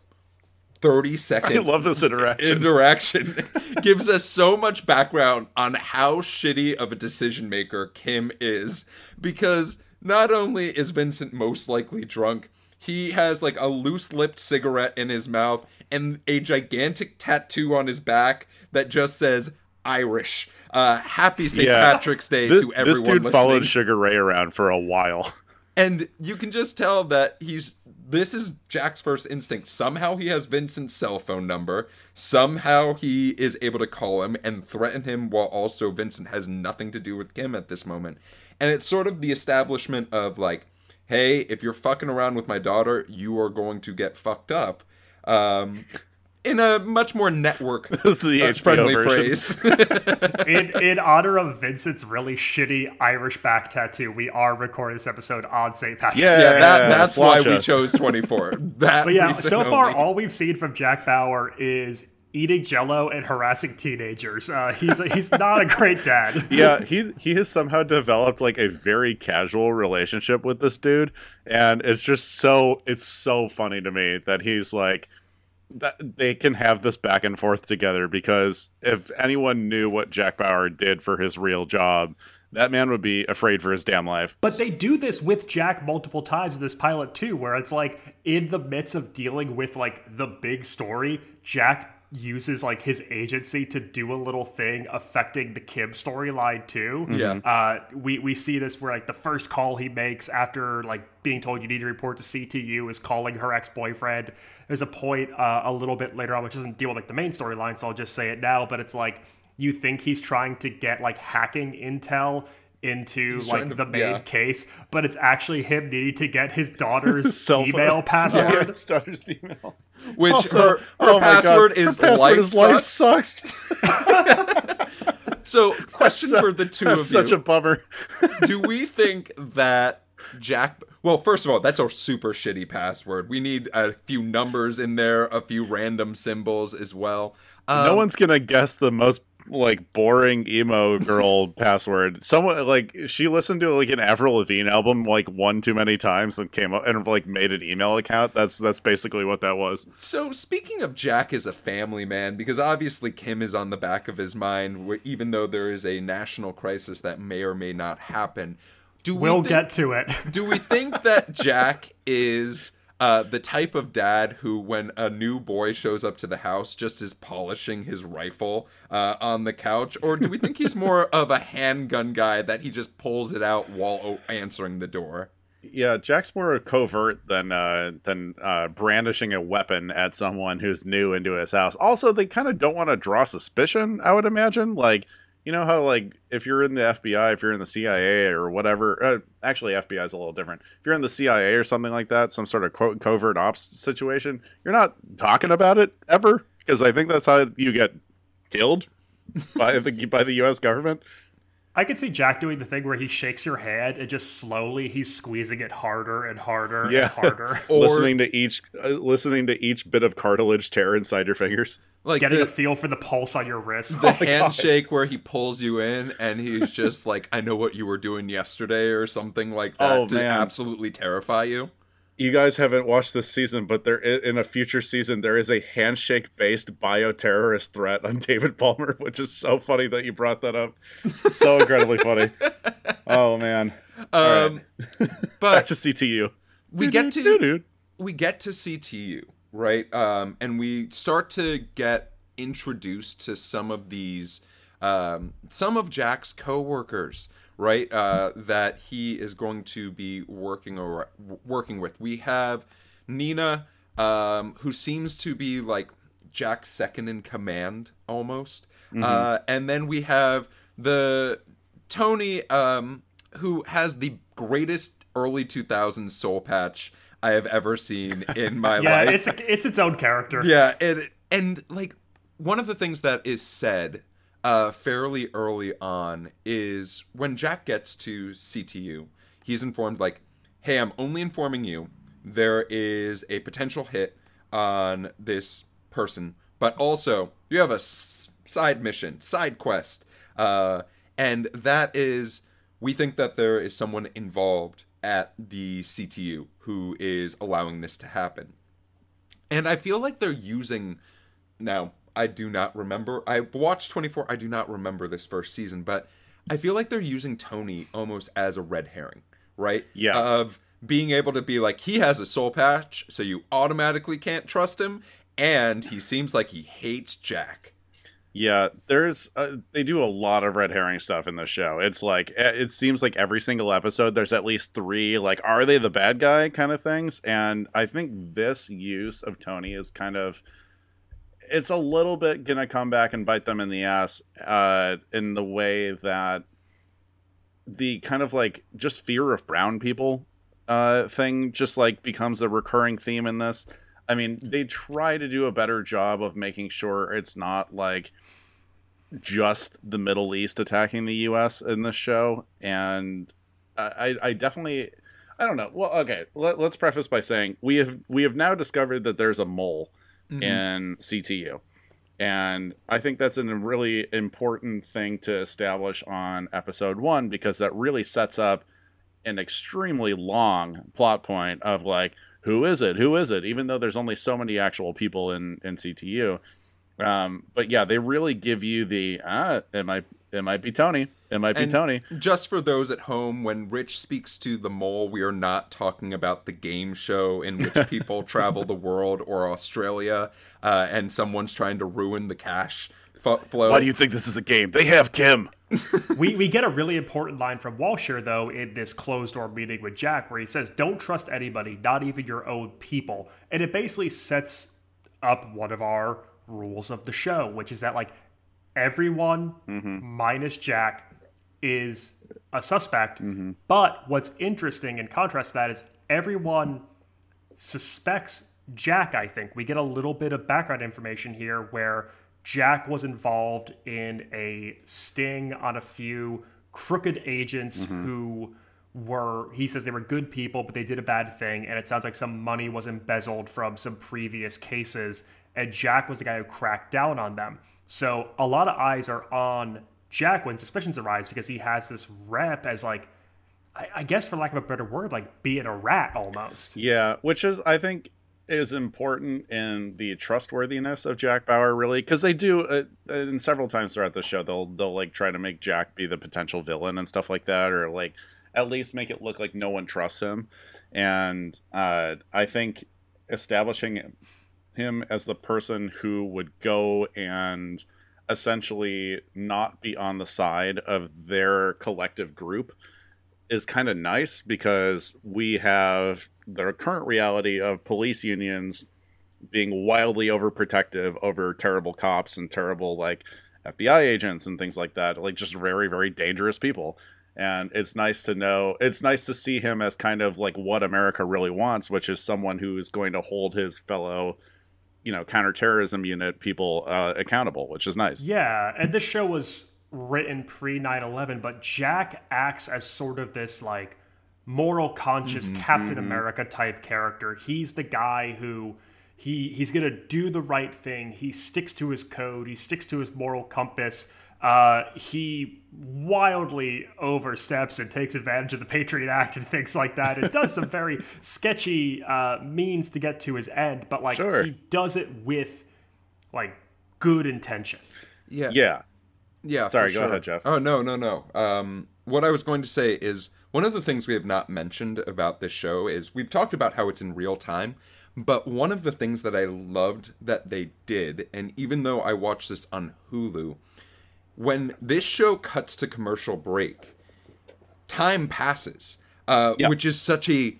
S2: 30
S3: I love this interaction.
S2: interaction gives us so much background on how shitty of a decision maker Kim is because not only is Vincent most likely drunk, he has like a loose lipped cigarette in his mouth and a gigantic tattoo on his back that just says Irish. Uh, happy St.
S3: Yeah.
S2: Patrick's Day
S3: This,
S2: to everyone
S3: this dude
S2: listening.
S3: followed Sugar Ray around for a while.
S2: And you can just tell that he's this is Jack's first instinct. Somehow he has Vincent's cell phone number. Somehow he is able to call him and threaten him while also Vincent has nothing to do with Kim at this moment. And it's sort of the establishment of like, hey, if you're fucking around with my daughter, you are going to get fucked up. Um in a much more network
S3: This is the
S2: uh,
S3: HBO
S2: friendly
S3: version.
S2: phrase.
S4: in, in honor of Vincent's really shitty Irish back tattoo, we are recording this episode on St. Patrick's
S3: Yeah.
S4: Day.
S2: yeah, that, that's why
S3: Sláinte.
S2: we chose 24. That
S4: But yeah, so far,
S2: only.
S4: all we've seen from Jack Bauer is eating jello and harassing teenagers. Uh, he's he's not a great dad.
S3: yeah, he he has somehow developed like a very casual relationship with this dude, and it's just so it's so funny to me that he's like that they can have this back and forth together because if anyone knew what Jack Bauer did for his real job, that man would be afraid for his damn life.
S4: But they do this with Jack multiple times in this pilot too, where it's like in the midst of dealing with like the big story, Jack uses like his agency to do a little thing affecting the Kim storyline too.
S2: Yeah.
S4: Uh, we we see this where like the first call he makes after like being told you need to report to CTU is calling her ex boyfriend. There's a point uh, a little bit later on which doesn't deal with like the main storyline, so I'll just say it now. But it's like you think he's trying to get like hacking intel into
S2: trying
S4: like
S2: to-
S4: the main
S2: yeah.
S4: case, but it's actually him needing to get his daughter's email password.
S3: Yeah, his daughter's email.
S2: Which
S3: Also,
S2: her, her
S3: oh my God,
S2: password
S3: her
S2: is
S3: password
S2: life
S3: is life
S2: sucks.
S3: sucks.
S2: So, question
S3: So-
S2: for the two of
S3: That's
S2: you:
S3: such a bummer.
S2: Do we think that Jack? Well, first of all, that's a super shitty password. We need a few numbers in there, a few random symbols as well. Um,
S3: no one's gonna guess the most like boring emo girl password. Someone like she listened to like an Avril Lavigne album like one too many times and came up and like made an email account. That's that's basically what that was.
S2: So, speaking of Jack as a family man, because obviously Kim is on the back of his mind, even though there is a national crisis that may or may not happen. Do we
S4: We'll
S2: think-
S4: get to it.
S2: Do we think that Jack is uh, the type of dad who, when a new boy shows up to the house, just is polishing his rifle uh, on the couch? Or do we think he's more of a handgun guy that he just pulls it out while o- answering the door?
S3: Yeah, Jack's more covert than uh, than uh, brandishing a weapon at someone who's new into his house. Also, they kind of don't want to draw suspicion. I would imagine, like you know how like if you're in the FBI, if you're in the CIA or whatever. Uh, actually, FBI is a little different. If you're in the CIA or something like that, some sort of co- covert ops situation, you're not talking about it ever because I think that's how you get killed by the by the U.S. government.
S4: I could see Jack doing the thing where he shakes your hand and just slowly he's squeezing it harder and harder
S3: Yeah.
S4: and harder,
S2: Or
S3: listening to each uh, listening to each bit of cartilage tear inside your fingers.
S2: like
S4: getting a feel for the pulse on your wrist.
S2: the handshake where he pulls you in and he's just like, I know what you were doing yesterday or something like that
S3: Oh,
S2: to
S3: man.
S2: absolutely terrify you.
S3: You guys haven't watched this season, but there in a future season there is a handshake based bioterrorist threat on David Palmer, which is so funny that you brought that up. So incredibly funny. Oh man.
S2: Um,
S3: Back
S2: but
S3: to CTU.
S2: we get to we get to CTU, right? Um, and we start to get introduced to some of these, um, some of Jack's coworkers, right? Uh, that he is going to be working or working with. We have Nina, um, who seems to be like Jack's second in command almost, uh, and then we have the Tony, um, who has the greatest early 2000s soul patch I have ever seen in my
S4: yeah,
S2: life.
S4: Yeah, it's it's its own character.
S2: yeah, and and like one of the things that is said uh, fairly early on is when Jack gets to CTU, he's informed like, "Hey, I'm only informing you. There is a potential hit on this person, but also you have a s- side mission, side quest, uh, and that is we think that there is someone involved at the CTU who is allowing this to happen." And I feel like they're using now, I do not remember. I watched 24. I do not remember this first season, but I feel like they're using Tony almost as a red herring, right?
S3: Yeah.
S2: Of being able to be like, he has a soul patch, so you automatically can't trust him, and he seems like he hates Jack.
S3: Yeah, there's uh, they do a lot of red herring stuff in this show. It's like eh, it seems like every single episode there's at least 3 like are they the bad guy kind of things and I think this use of Tony is kind of it's a little bit to come back and bite them in the ass uh in the way that the kind of like just fear of brown people uh thing just like becomes a recurring theme in this. I mean, they try to do a better job of making sure it's not like just the Middle East attacking the U.S. in this show, and I, I definitely, I don't know. Well, okay, let, let's preface by saying we have we have now discovered that there's a mole in CTU, and I think that's a really important thing to establish on episode one because that really sets up an extremely long plot point of like who is it? Who is it? Even though there's only so many actual people in in ctu um but yeah they really give you the ah it might it might be tony it might be
S2: And
S3: tony
S2: Just for those at home, when Rich speaks to the mole, we are not talking about the game show in which people travel the world or Australia, uh, and someone's trying to ruin the cash f- flow.
S3: why do you think this is a game they have kim
S4: we, we get a really important line from Walsh here, though, in this closed door meeting with Jack, where he says, Don't trust anybody, not even your own people. And it basically sets up one of our rules of the show, which is that, like, everyone minus Jack is a suspect. Mm-hmm. But what's interesting in contrast to that is everyone suspects Jack, I think. We get a little bit of background information here where Jack was involved in a sting on a few crooked agents mm-hmm. who were, he says they were good people, but they did a bad thing. And it sounds like some money was embezzled from some previous cases. And Jack was the guy who cracked down on them. So a lot of eyes are on Jack when suspicions arise because he has this rep as like, I, I guess for lack of a better word, like being a rat almost.
S3: Yeah, which is I think is important in the trustworthiness of Jack Bauer, really, because they do, uh, and several times throughout the show, they'll they'll like try to make Jack be the potential villain and stuff like that, or like at least make it look like no one trusts him. And uh, I think establishing him as the person who would go and essentially not be on the side of their collective group is kind of nice because we have the current reality of police unions being wildly overprotective over terrible cops and terrible like FBI agents and things like that, like just very very dangerous people. And it's nice to know, it's nice to see him as kind of like what America really wants, which is someone who is going to hold his fellow you know counterterrorism unit people uh, accountable, which is nice.
S4: Yeah, and this show was written pre 9/11, but Jack acts as sort of this like moral conscious
S3: Mm-hmm,
S4: Captain America type character. He's the guy who he he's gonna do the right thing. He sticks to his code. He sticks to his moral compass. Uh, he wildly oversteps and takes advantage of the Patriot Act and things like that. It does some very sketchy uh, means to get to his end, but like
S3: Sure.
S4: he does it with like good intention.
S2: Yeah.
S3: Yeah,
S2: Yeah.
S3: Sorry, go
S2: sure.
S3: ahead, Geoff.
S2: Oh no, no, no. Um, what I was going to say is one of the things we have not mentioned about this show is we've talked about how it's in real time, but one of the things that I loved that they did, and even though I watched this on Hulu, when this show cuts to commercial break, time passes, uh,
S3: Yeah.
S2: which is such a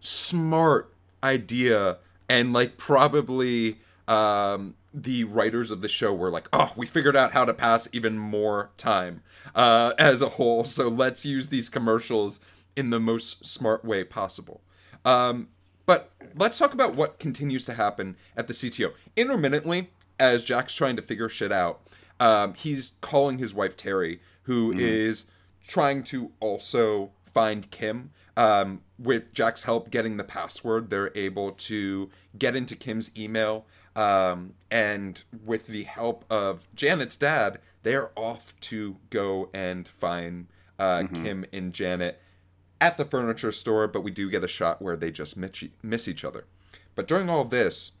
S2: smart idea, and like probably um, the writers of the show were like, "Oh, we figured out how to pass even more time uh, as a whole, so let's use these commercials in the most smart way possible." Um, but let's talk about what continues to happen at the CTU. Intermittently, as Jack's trying to figure shit out, um, he's calling his wife Teri, who is trying to also find Kim. Um, with Jack's help getting the password, they're able to get into Kim's email. Um, and with the help of Janet's dad, they're off to go and find uh, Kim and Janet at the furniture store, but we do get a shot where they just miss, miss each other. But during all this,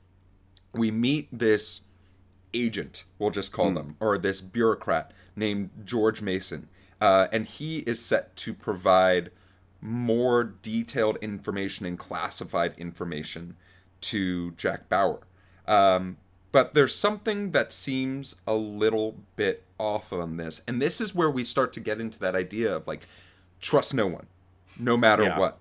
S2: we meet this agent, we'll just call them, or this bureaucrat named George Mason. Uh, and he is set to provide more detailed information and classified information to Jack Bauer. Um, but there's something that seems a little bit off on this. And this is where we start to get into that idea of like, trust no one, no matter
S3: Yeah.
S2: what.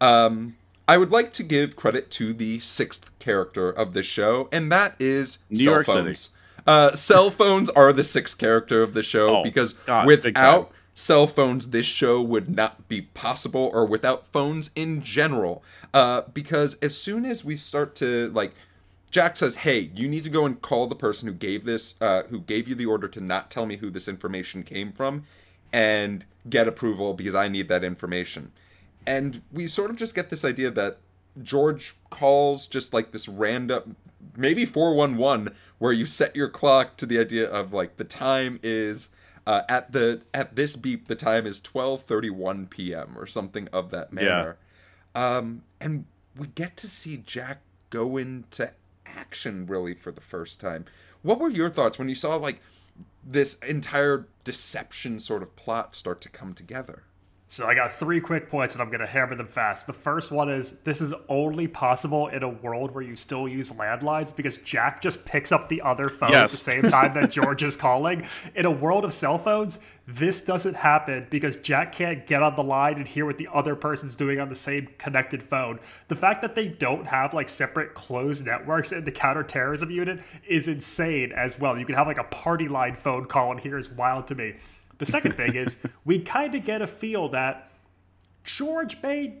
S2: Um, I would like to give credit to the sixth character of the show, and that is
S3: New
S2: cell
S3: York City.
S2: phones. Uh, cell phones are the sixth character of the show
S3: Oh,
S2: because
S3: God,
S2: without cell phones, this show would not be possible, or without phones in general. Uh, because as soon as we start to like, Jack says, "Hey, you need to go and call the person who gave this, uh, who gave you the order to not tell me who this information came from, and get approval because I need that information." And we sort of just get this idea that George calls just like this random, maybe 411, where you set your clock to the idea of like the time is uh, at the at this beep the time is 12:31 p.m. or something of that manner. Um, and we get to see Jack go into action really for the first time. What were your thoughts when you saw like this entire deception sort of plot start to come together?
S4: So I got three quick points and I'm going to hammer them fast. The first one is this is only possible in a world where you still use landlines because Jack just picks up the other phone at the same time that George is calling. In a world of cell phones, this doesn't happen because Jack can't get on the line and hear what the other person's doing on the same connected phone. The fact that they don't have like separate closed networks in the counterterrorism unit is insane as well. You can have like a party line phone call and here is wild to me. The second thing is we kind of get a feel that George may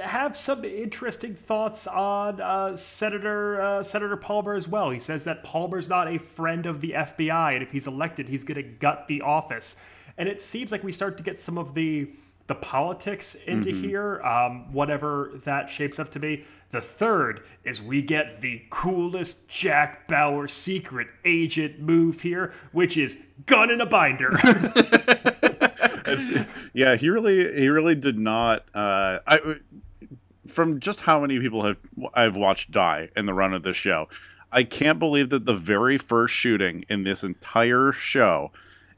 S4: have some interesting thoughts on uh, Senator uh, Senator Palmer as well. He says that Palmer's not a friend of the FBI, and if he's elected, he's going to gut the office. And it seems like we start to get some of the the politics into here, um, whatever that shapes up to be. The third is we get the coolest Jack Bauer secret agent move here, which is gun in a binder.
S3: Yeah, he really he really did not. Uh, I from just how many people have I've watched die in the run of this show, I can't believe that the very first shooting in this entire show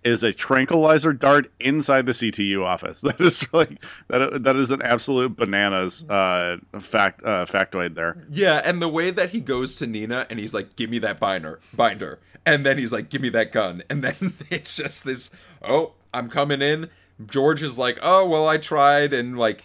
S3: is a tranquilizer dart inside the CTU office. That is like that. That is an absolute bananas uh, fact uh, factoid there.
S2: Yeah, and the way that he goes to Nina and he's like, "Give me that binder, binder," and then he's like, "Give me that gun," and then it's just this, "Oh, I'm coming in." George is like, "Oh, well, I tried," and like,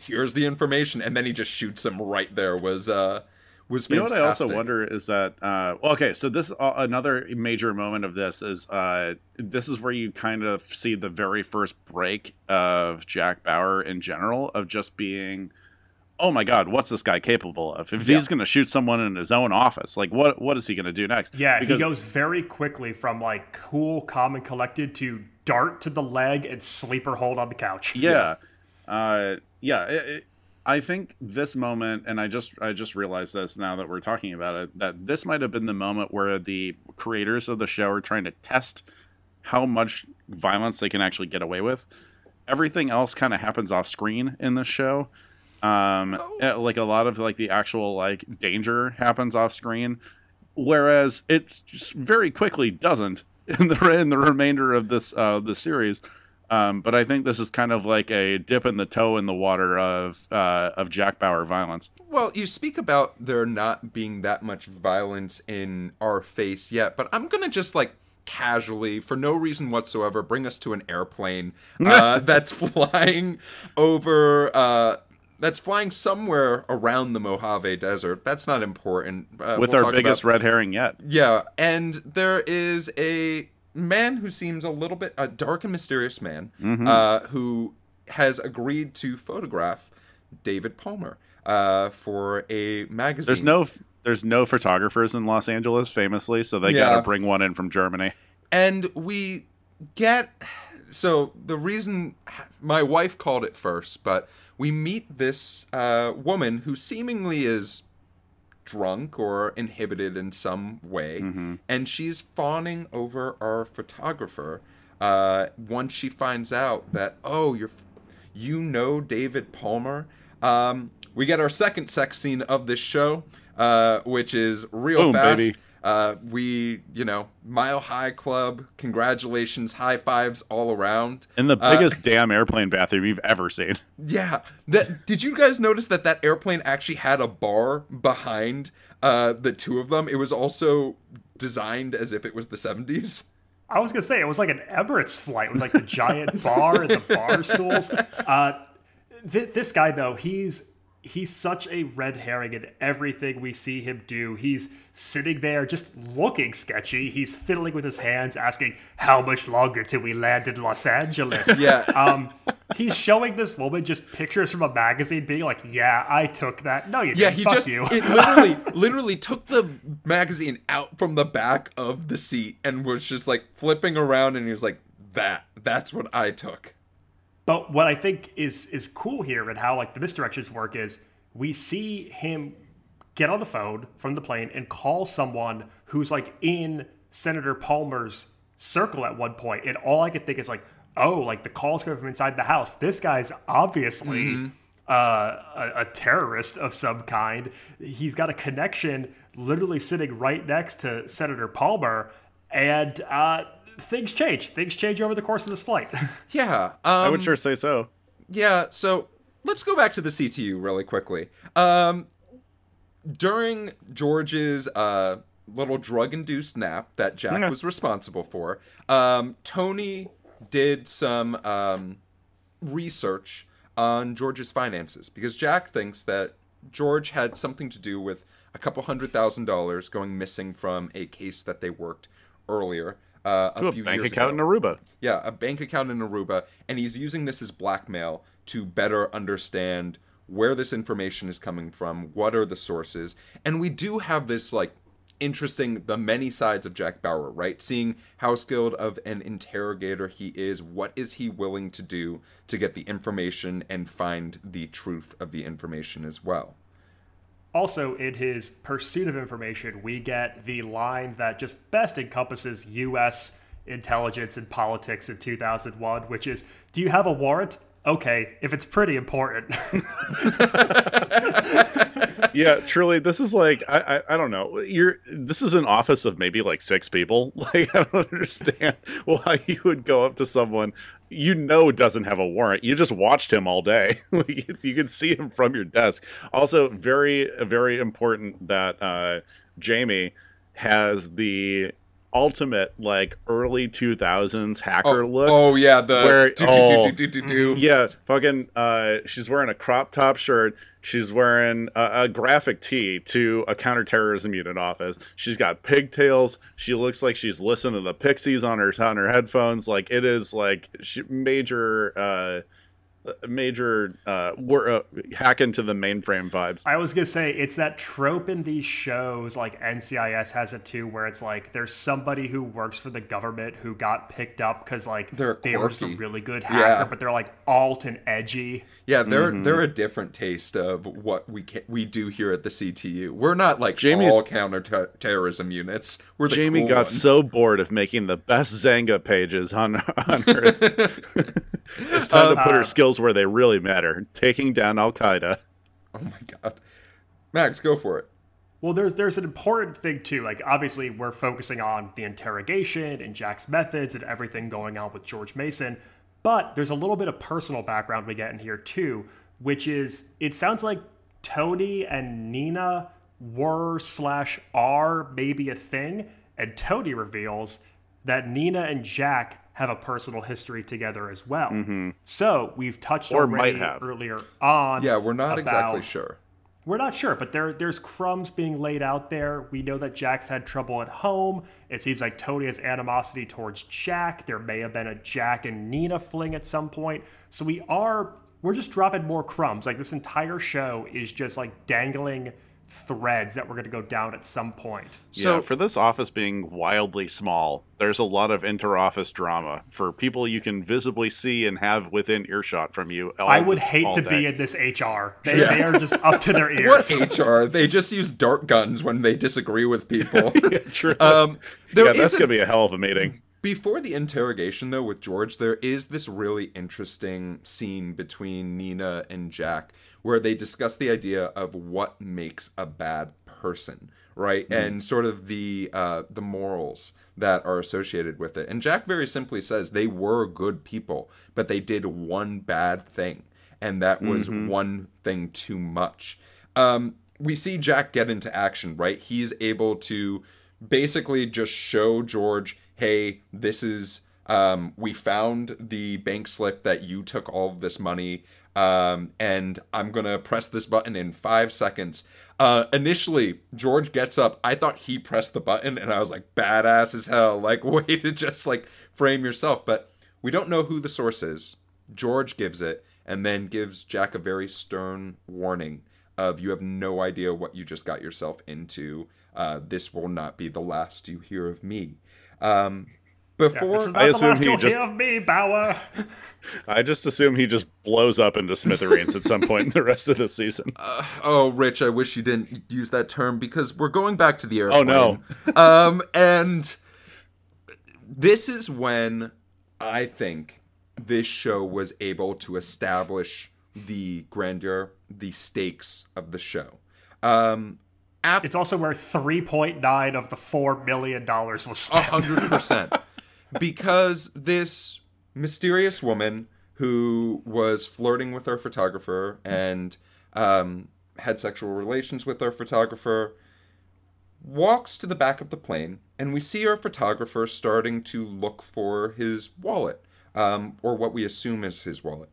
S2: here's the information, and then he just shoots him right there. Was uh, was
S3: You know what I also wonder is that uh, okay, so this uh, another major moment of this is uh, this is where you kind of see the very first break of Jack Bauer in general of just being, oh my god, what's this guy capable of? If
S2: Yeah.
S3: he's going to shoot someone in his own office, like what what is he going to do next?
S4: Yeah,
S3: because
S4: he goes very quickly from like cool, calm, and collected to dart to the leg and sleeper hold on the couch.
S3: yeah uh yeah it, it- i think this moment and i just i just realized this now that we're talking about it that this might have been the moment where the creators of the show are trying to test how much violence they can actually get away with. Everything else kind of happens off screen in the show. Um eh, like a lot of like the actual like danger happens off screen whereas it just very quickly doesn't in the in the remainder of this uh the series um, but I think this is kind of like a dip in the toe in the water of uh, of Jack Bauer violence.
S2: Well, you speak about there not being that much violence in our face yet, but I'm gonna just like casually, for no reason whatsoever, bring us to an airplane uh, that's flying over. Uh, that's flying somewhere around the Mojave Desert. That's not important. Uh,
S3: with
S2: we'll
S3: our biggest
S2: about-
S3: red herring yet.
S2: yeah, and there is a man who seems a little bit a dark and mysterious man
S3: Mm-hmm.
S2: uh, who has agreed to photograph David Palmer uh, for a magazine.
S3: There's no there's no photographers in Los Angeles, famously, so they
S2: Yeah.
S3: got to bring one in from Germany.
S2: and we get so the reason my wife called it first, but we meet this uh, woman who seemingly is drunk or inhibited in some way, and she's fawning over our photographer. Uh, once she finds out that oh you're you know David Palmer, um, we get our second sex scene of this show, uh, which is real
S3: Boom,
S2: fast.
S3: baby.
S2: Uh, we, you know, Mile High Club, congratulations, high fives all around.
S3: In the
S2: Uh,
S3: biggest damn airplane bathroom you've ever seen.
S2: Yeah. That did you guys notice that that airplane actually had a bar behind uh, the two of them? It was also designed as if it was the 70s.
S4: I was gonna say it was like an Emirates flight with like the giant bar and the bar stools. Uh, th- this guy though, he's he's such a red herring in everything we see him do. He's sitting there just looking sketchy. He's fiddling with his hands, asking how much longer till we land in Los Angeles.
S2: Yeah.
S4: Um, he's showing this woman just pictures from a magazine, being like, "Yeah, I took that. No, you didn't.
S2: Yeah, he
S4: Fuck
S2: just
S4: you."
S2: it literally literally took the magazine out from the back of the seat and was just like flipping around and he was like that that's what I took.
S4: But what I think is is cool here and how like the misdirections work is we see him get on the phone from the plane and call someone who's like in Senator Palmer's circle at one point, and all I could think is like, oh, like the calls coming from inside the house. This guy's obviously. Uh, a, a terrorist of some kind. He's got a connection literally sitting right next to Senator Palmer, and uh, things change. Things change over the course of this flight.
S2: Yeah.
S3: I
S2: Um,
S3: would sure say so.
S2: Yeah, so let's go back to the CTU really quickly. Um, during George's uh, little drug induced nap that Jack
S3: Okay.
S2: was responsible for, um, Tony did some um, research on George's finances because Jack thinks that George had something to do with a couple hundred thousand dollars going missing from a case that they worked earlier. Uh, a
S3: a
S2: few
S3: bank
S2: years
S3: account
S2: ago.
S3: in Aruba.
S2: Yeah, a bank account in Aruba, and he's using this as blackmail to better understand where this information is coming from, what are the sources, and we do have this like interesting the many sides of Jack Bauer, right? Seeing how skilled of an interrogator he is, what is he willing to do to get the information and find the truth of the information as well.
S4: Also, in his pursuit of information, we get the line that just best encompasses U.S. intelligence and politics in 2001, which is Do you have a warrant? Okay, if it's pretty important.
S3: yeah, truly, this is like I, I I don't know. You're this is an office of maybe like six people. Like I don't understand why you would go up to someone you know doesn't have a warrant. You just watched him all day. like you can see him from your desk. Also, very very important that uh, Jamie has the ultimate like early 2000s hacker
S2: oh,
S3: look
S2: oh yeah, the
S3: Where-
S2: do,
S3: oh.
S2: do, do, do.
S3: yeah, fucking. Uh, she's wearing a crop top shirt. She's wearing a, a graphic tee to a counterterrorism unit office. She's got pigtails. She looks like she's listening to the Pixies on her on her headphones. Like it is like she, major, uh, major uh, wor- uh, hack into the mainframe vibes.
S4: I was gonna say it's that trope in these shows, like NCIS has it too, where it's like there's somebody who works for the government who got picked up because like
S2: They're
S4: they were just a really good hacker,
S2: Yeah.
S4: but they're like alt and edgy.
S2: Yeah, they're
S3: Mm-hmm.
S2: they're a different taste of what we can, we do here at the CTU. We're not like
S3: Jamey's-
S2: all counterterrorism units. We're
S3: Jamie
S2: cool
S3: got
S2: ones.
S3: so bored of making the best Xanga pages on on Earth. it's time to put her uh, skills where they really matter, taking down Al Qaeda.
S2: Oh my god, Max, go for it.
S4: Well, there's there's an important thing too. Like obviously we're focusing on the interrogation and Jack's methods and everything going on with George Mason, but there's a little bit of personal background we get in here too, which is it sounds like Tony and Nina were slash are maybe a thing, and Tony reveals that Nina and Jack have a personal history together as well. Mm-hmm. So we've touched
S3: Or
S4: already
S3: might have.
S4: earlier on.
S2: Yeah, we're not exactly sure.
S4: we're not sure, but there there's crumbs being laid out there. We know that Jack's had trouble at home. It seems like Tony has animosity towards Jack. There may have been a Jack and Nina fling at some point. So we are we're just dropping more crumbs. Like this entire show is just like dangling threads that we're going to go down at some point.
S2: So-
S3: yeah, for this office being wildly small, there's a lot of inter-office drama for people you can visibly see and have within earshot from you. all-
S4: I would hate
S3: all
S4: to
S3: day.
S4: be in this HR. They, they are just up to their ears.
S2: What HR? They just use dart guns when they disagree with people.
S3: True.
S2: um, there
S3: yeah, that's gonna be a hell of a meeting.
S2: Before the interrogation, though, with George, there is this really interesting scene between Nina and Jack where they discuss the idea of what makes a bad person, right? And sort of the uh, the morals that are associated with it. And Jack very simply says they were good people, but they did one bad thing, and that was one thing too much. Um, we see Jack get into action, right? He's able to basically just show George, hey, this is um, we found the bank slip that you took all of this money, um, and I'm gonna press this button in five seconds. Uh, initially, George gets up. I thought he pressed the button, and I was like, badass as hell. Like, way to just like frame yourself. But we don't know who the source is. George gives it, and then gives Jack a very stern warning of you have no idea what you just got yourself into. Uh, this will not be the last you hear of me. Um, before
S4: This is
S3: I
S4: not the
S3: assume
S4: last
S3: he
S4: you'll
S3: just-
S4: of me, Bauer.
S3: I just assume he just blows up into smithereens at some point in the rest of the season.
S2: Oh, Rich, I wish you didn't use that term because we're going back to the
S3: airport.
S2: Oh,
S3: no.
S2: um, and this is when I think this show was able to establish the grandeur, the stakes of the show. Um, after
S4: It's also where 3.9 of the $4 million was
S2: A
S4: spent.
S2: hundred percent. Because this mysterious woman who was flirting with our photographer and um, had sexual relations with our photographer walks to the back of the plane, and we see our photographer starting to look for his wallet, um, or what we assume is his wallet.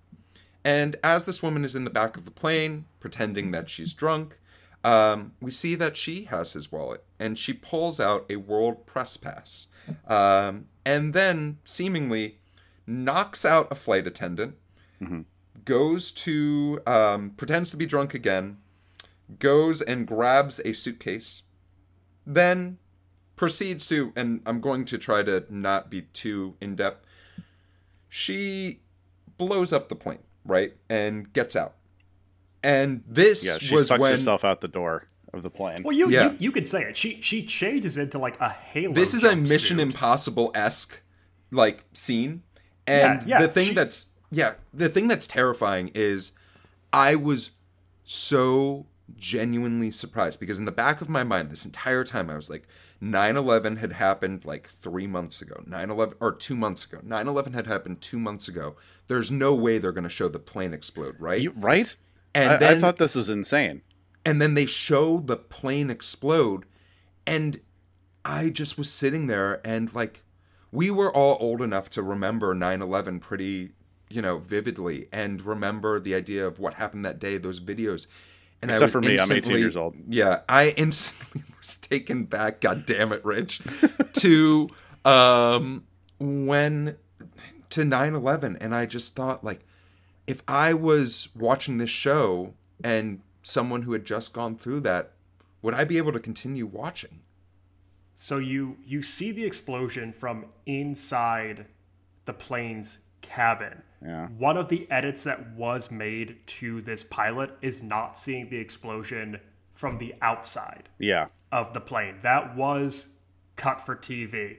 S2: And as this woman is in the back of the plane, pretending that she's drunk, um, we see that she has his wallet, and she pulls out a World Press Pass, um, and then seemingly knocks out a flight attendant, goes to um, pretends to be drunk again, goes and grabs a suitcase, then proceeds to, and I'm going to try to not be too in depth. She blows up the plane, right, and gets out. And this
S3: Yeah, she
S2: was
S3: sucks
S2: when
S3: herself out the door of the plane.
S4: Well, you,
S2: Yeah.
S4: you you could say it. She she changes into like a Halo.
S2: this is a. Mission Impossible esque like scene, and
S4: Yeah, yeah,
S2: the thing
S4: she-
S2: that's yeah, the thing that's terrifying is I was so genuinely surprised because in the back of my mind this entire time I was like 9/11 had happened like 3 months ago. 9/11 or 2 months ago. 9/11 had happened 2 months ago. There's no way they're going to show the plane explode, right?
S3: You, right?
S2: And
S3: I,
S2: then
S3: I thought this was insane.
S2: and then they show the plane explode and i just was sitting there and like we were all old enough to remember 9-11 pretty you know vividly and remember the idea of what happened that day those videos and
S3: Except
S2: was
S3: for me, I'm 18 years old.
S2: yeah i instantly was taken back god damn it rich to um when to 9-11 and i just thought like if I was watching this show and someone who had just gone through that, would I be able to continue watching?
S4: So you you see the explosion from inside the plane's cabin.
S3: Yeah.
S4: One of the edits that was made to this pilot is not seeing the explosion from the outside
S3: Yeah.
S4: of the plane. That was cut for TV.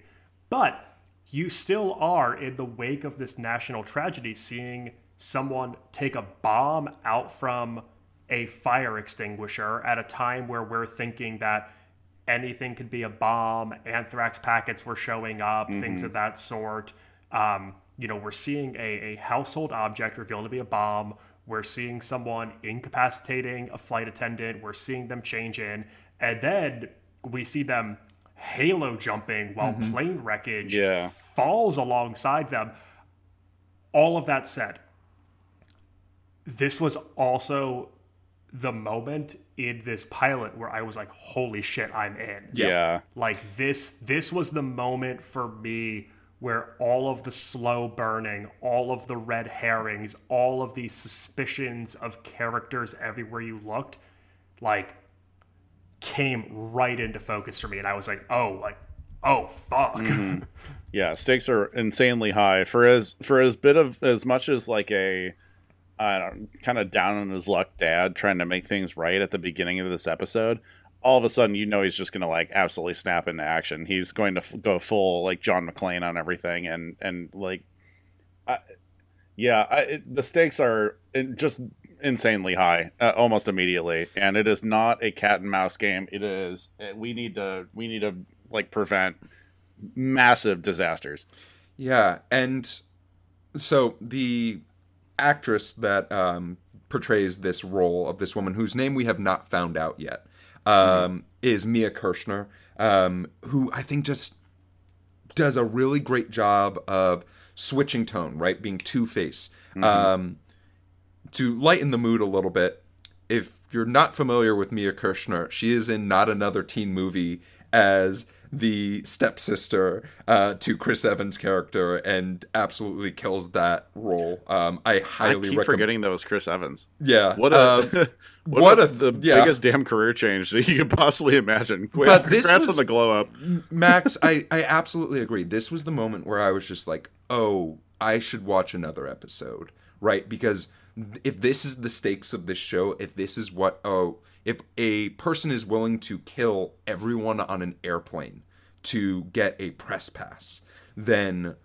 S4: But you still are in the wake of this national tragedy seeing someone take a bomb out from a fire extinguisher at a time where we're thinking that anything could be a bomb, anthrax packets were showing up, things of that sort. Um, you know, we're seeing a, a household object revealed to be a bomb. We're seeing someone incapacitating a flight attendant. We're seeing them change in. And then we see them halo jumping while plane wreckage
S3: Yeah.
S4: falls alongside them. All of that said, this was also the moment in this pilot where I was like, holy shit, I'm in.
S3: Yeah.
S4: Like this this was the moment for me where all of the slow burning, all of the red herrings, all of these suspicions of characters everywhere you looked, like came right into focus for me and I was like, "Oh, like oh fuck." Mm-hmm.
S3: Yeah, stakes are insanely high for as for as bit of as much as like a Don't kind of down on his luck dad trying to make things right at the beginning of this episode. All of a sudden, you know he's just gonna like absolutely snap into action. He's going to f- go full like John McClane on everything, and and like, I, yeah, I, it, the stakes are just insanely high uh, almost immediately, and it is not a cat and mouse game. It is uh, we need to we need to like prevent massive disasters.
S2: Yeah, and so the actress that um, portrays this role of this woman, whose name we have not found out yet, um, is Mia Kirshner, um, who I think just does a really great job of switching tone, right? Being Two Face. Um, to lighten the mood a little bit, if you're not familiar with Mia Kirshner, she is in not another teen movie as the stepsister uh, to Chris Evans' character and absolutely kills that role. Um, I
S3: I
S2: highly
S3: keep
S2: recommend.
S3: forgetting that was Chris Evans.
S2: Yeah,
S3: What a
S2: um,
S3: what,
S2: what
S3: a, the
S2: yeah.
S3: biggest damn career change that you could possibly imagine.
S2: But this
S3: Congrats
S2: was-
S3: on the glow up.
S2: Max, I, I absolutely agree. This was the moment where I was just like, oh, I should watch another episode, right? Because if this is the stakes of this show, if this is what, oh, if a person is willing to kill everyone on an airplane to get a press pass, then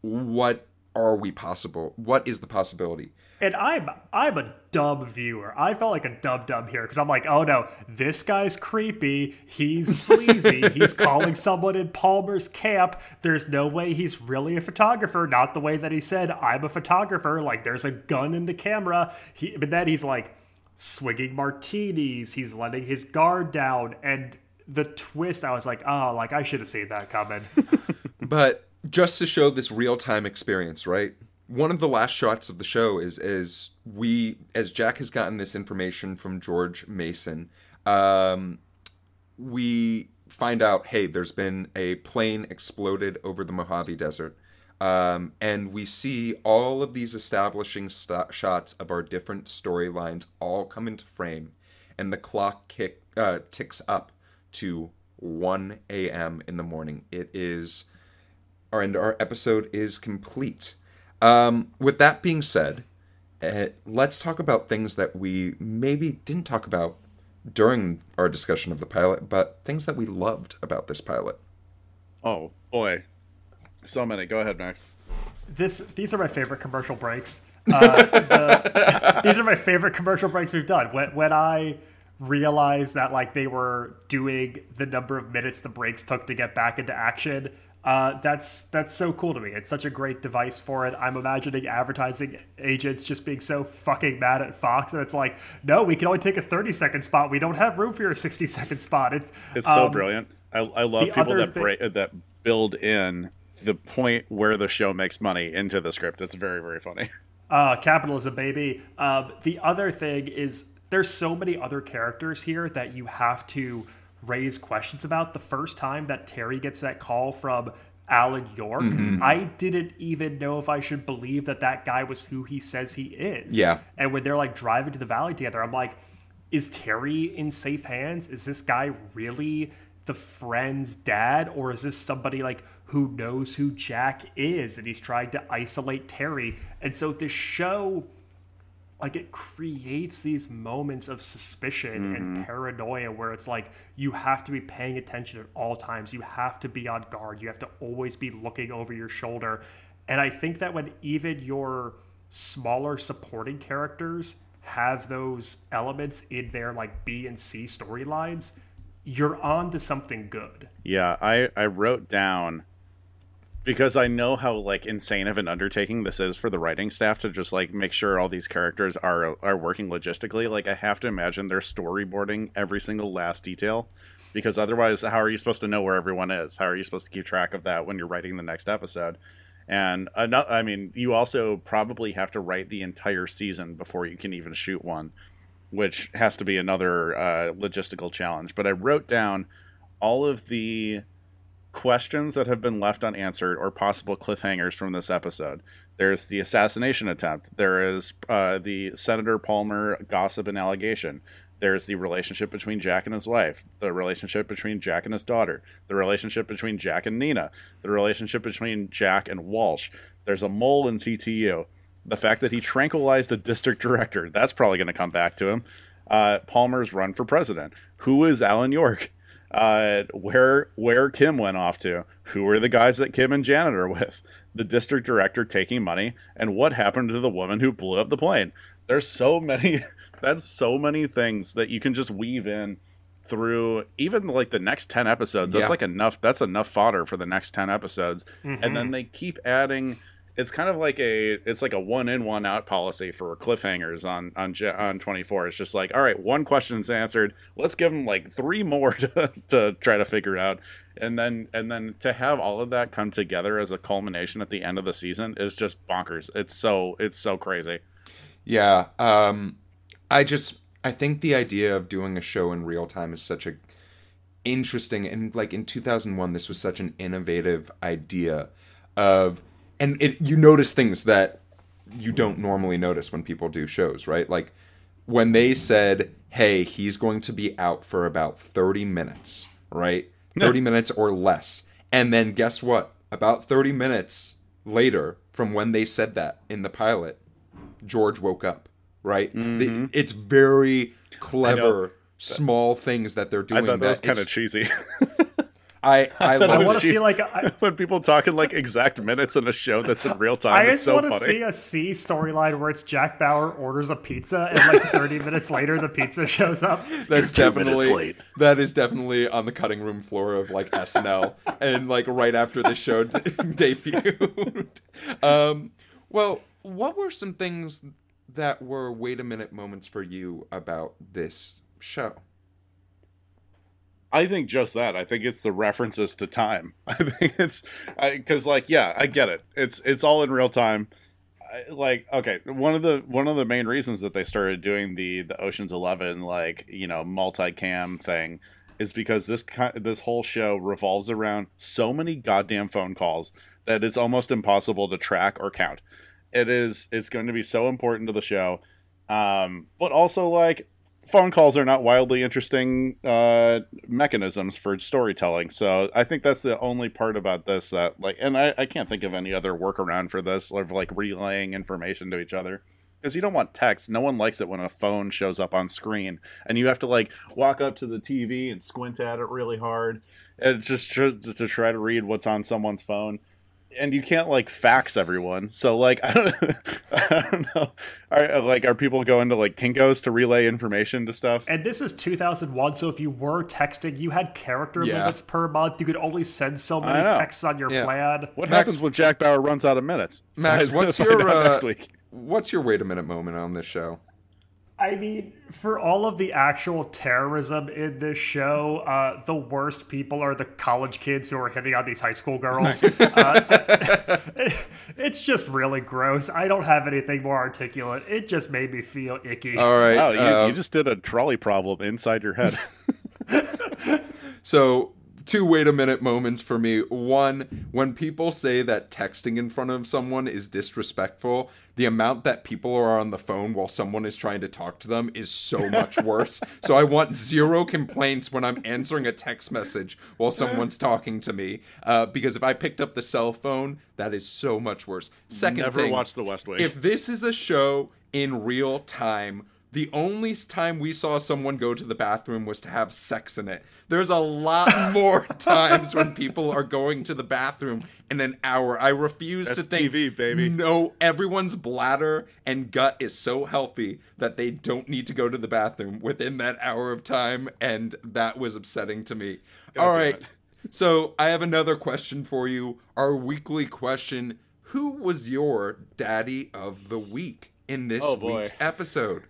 S2: what are we possible? What is the possibility?
S4: And I'm I'm a dumb viewer. I felt like a dumb dub here because I'm like, oh no, this guy's creepy. He's sleazy. he's calling someone in Palmer's camp. There's no way he's really a photographer. Not the way that he said I'm a photographer. Like there's a gun in the camera. He, but then he's like swigging martinis. He's letting his guard down. And the twist, I was like, oh, like I should have seen that coming.
S2: But just to show this real time experience, right? One of the last shots of the show is is we as Jack has gotten this information from George Mason. Um, we find out, hey, there's been a plane exploded over the Mojave Desert. Um, and we see all of these establishing st- shots of our different storylines all come into frame, and the clock kick uh, ticks up to 1 a.m. in the morning. It is, our and our episode is complete. Um, with that being said, uh, let's talk about things that we maybe didn't talk about during our discussion of the pilot, but things that we loved about this pilot.
S3: Oh boy, so many. Go ahead, Max.
S4: this these are my favorite commercial breaks. Uh, the, these are my favorite commercial breaks we've done. When when I realize that like they were doing the number of minutes the breaks took to get back into action. Uh, that's that's so cool to me. It's such a great device for it. I'm imagining advertising agents just being so fucking mad at Fox, and it's like, no, we can only take a 30 second spot. We don't have room for your 60 second spot. It's
S3: It's so
S4: um,
S3: brilliant. I, I love people that break, that build in the point where the show makes money into the script. It's very very funny.
S4: Uh, capitalism, baby. Um, the other thing is there's so many other characters here that you have to raise questions about. The first time that Teri gets that call from Alan York, I didn't even know if I should believe that that guy was who he says he is.
S2: Yeah.
S4: And when they're like driving to the valley together, I'm like, is Teri in safe hands? Is this guy really the friend's dad, or is this somebody like who knows who Jack is and he's trying to isolate Teri? And so this show, like, it creates these moments of suspicion and mm-hmm. paranoia where it's like you have to be paying attention at all times. You have to be on guard. You have to always be looking over your shoulder. And I think that when even your smaller supporting characters have those elements in their like B and C storylines, you're on to something good.
S3: Yeah, I I wrote down because I know how like insane of an undertaking this is for the writing staff to just like make sure all these characters are are working logistically. Like I have to imagine they're storyboarding every single last detail because otherwise how are you supposed to know where everyone is? How are you supposed to keep track of that when you're writing the next episode? And ano- I mean, you also probably have to write the entire season before you can even shoot one, which has to be another uh, logistical challenge. But I wrote down all of the questions that have been left unanswered or possible cliffhangers from this episode. There's the assassination attempt. There is uh, the Senator Palmer gossip and allegation. There's the relationship between Jack and his wife, the relationship between Jack and his daughter, the relationship between Jack and Nina, the relationship between Jack and Walsh. There's a mole in CTU. The fact that he tranquilized the district director, that's probably going to come back to him. Uh, Palmer's run for president. Who is Alan York? Uh, where where Kim went off to, who were the guys that Kim and Janet are with, the district director taking money, and what happened to the woman who blew up the plane. There's so many, that's so many things that you can just weave in through even like the next 10 episodes. That's
S2: Yeah.
S3: like enough, that's enough fodder for the next 10 episodes. And then they keep adding it's kind of like a it's like a one in one out policy for cliffhangers on on on 24 it's just like all right one question's answered. Let's give them like three more to, to try to figure it out. And then and then to have all of that come together as a culmination at the end of the season is just bonkers. It's so it's so crazy.
S2: Yeah. Um, I just I think the idea of doing a show in real time is such a interesting and like in 2001 this was such an innovative idea of and it you notice things that you don't normally notice when people do shows right? Like when they said hey he's going to be out for about 30 minutes right? 30 minutes or less. And then guess what? About 30 minutes later from when they said that in the pilot George woke up, right? The- mm-hmm. it's very clever, small things that they're
S3: i
S2: doing.
S3: thought that was kind of cheesy
S2: I I
S4: I
S3: thought it
S2: love
S3: was
S4: want to see like a,
S3: when people talking like exact minutes in a show that's in real time
S4: I
S3: it's
S4: just
S3: so
S4: want to see a C storyline where it's Jack Bauer orders a pizza and like 30 minutes later the pizza shows up.
S2: that's
S3: two minutes
S2: definitely
S3: late.
S2: that is definitely on the cutting room floor of like SNL and like right after the show d- debuted. um, well, what were some things that were wait a minute moments for you about this show?
S3: I think just that. I think it's the references to time. I think it's because, like, yeah, I get it. It's it's all in real time. I, like, okay, one of the one of the main reasons that they started doing the the Ocean's Eleven like you know multicam thing is because this this whole show revolves around so many goddamn phone calls that it's almost impossible to track or count. It is. It's going to be so important to the show, um, but also like phone calls are not wildly interesting uh, mechanisms for storytelling. So I think that's the only part about this that like, and I, I can't think of any other workaround for this of like relaying information to each other. Because you don't want text. No one likes it when a phone shows up on screen and you have to like walk up to the TV and squint at it really hard and just tr- to try to read what's on someone's phone. And you can't like fax everyone. So like I don't, I don't know. Are like are people going to like Kinkos to relay information to stuff?
S4: And this is 2001, so if you were texting, you had character
S2: Yeah.
S4: limits per month. You could only send so many texts on your
S2: Yeah.
S4: plan.
S3: What
S2: Max-
S3: happens when Jack Bauer runs out of minutes?
S2: Max, what's your uh,
S3: next week?
S2: what's your wait a minute moment on this show?
S4: I mean, for all of the actual terrorism in this show, uh, the worst people are the college kids who are hitting on these high school girls. uh, it's just really gross. I don't have anything more articulate. It just made me feel icky.
S2: All right.
S3: Wow, you,
S2: uh,
S3: you just did a trolley problem inside your head.
S2: So, two wait a minute moments for me. One, when people say that texting in front of someone is disrespectful, the amount that people are on the phone while someone is trying to talk to them is so much worse. so, I want zero complaints when I'm answering a text message while someone's talking to me. Uh, because if I picked up the cell phone, that is so much worse. Second
S3: Never
S2: thing,
S3: watched The West Wing.
S2: If this is a show in real time, the only time we saw someone go to the bathroom was to have sex in it. There's a lot more times when people are going to the bathroom in an hour. I refuse to
S3: That's
S2: think
S3: TV, baby.
S2: No, everyone's bladder and gut is so healthy that they don't need to go to the bathroom within that hour of time, and that was upsetting to me. Oh, All
S3: damn
S2: right. So I have another question for you. Our weekly question: Who was your daddy of the week in this
S3: Oh,
S2: week's episode?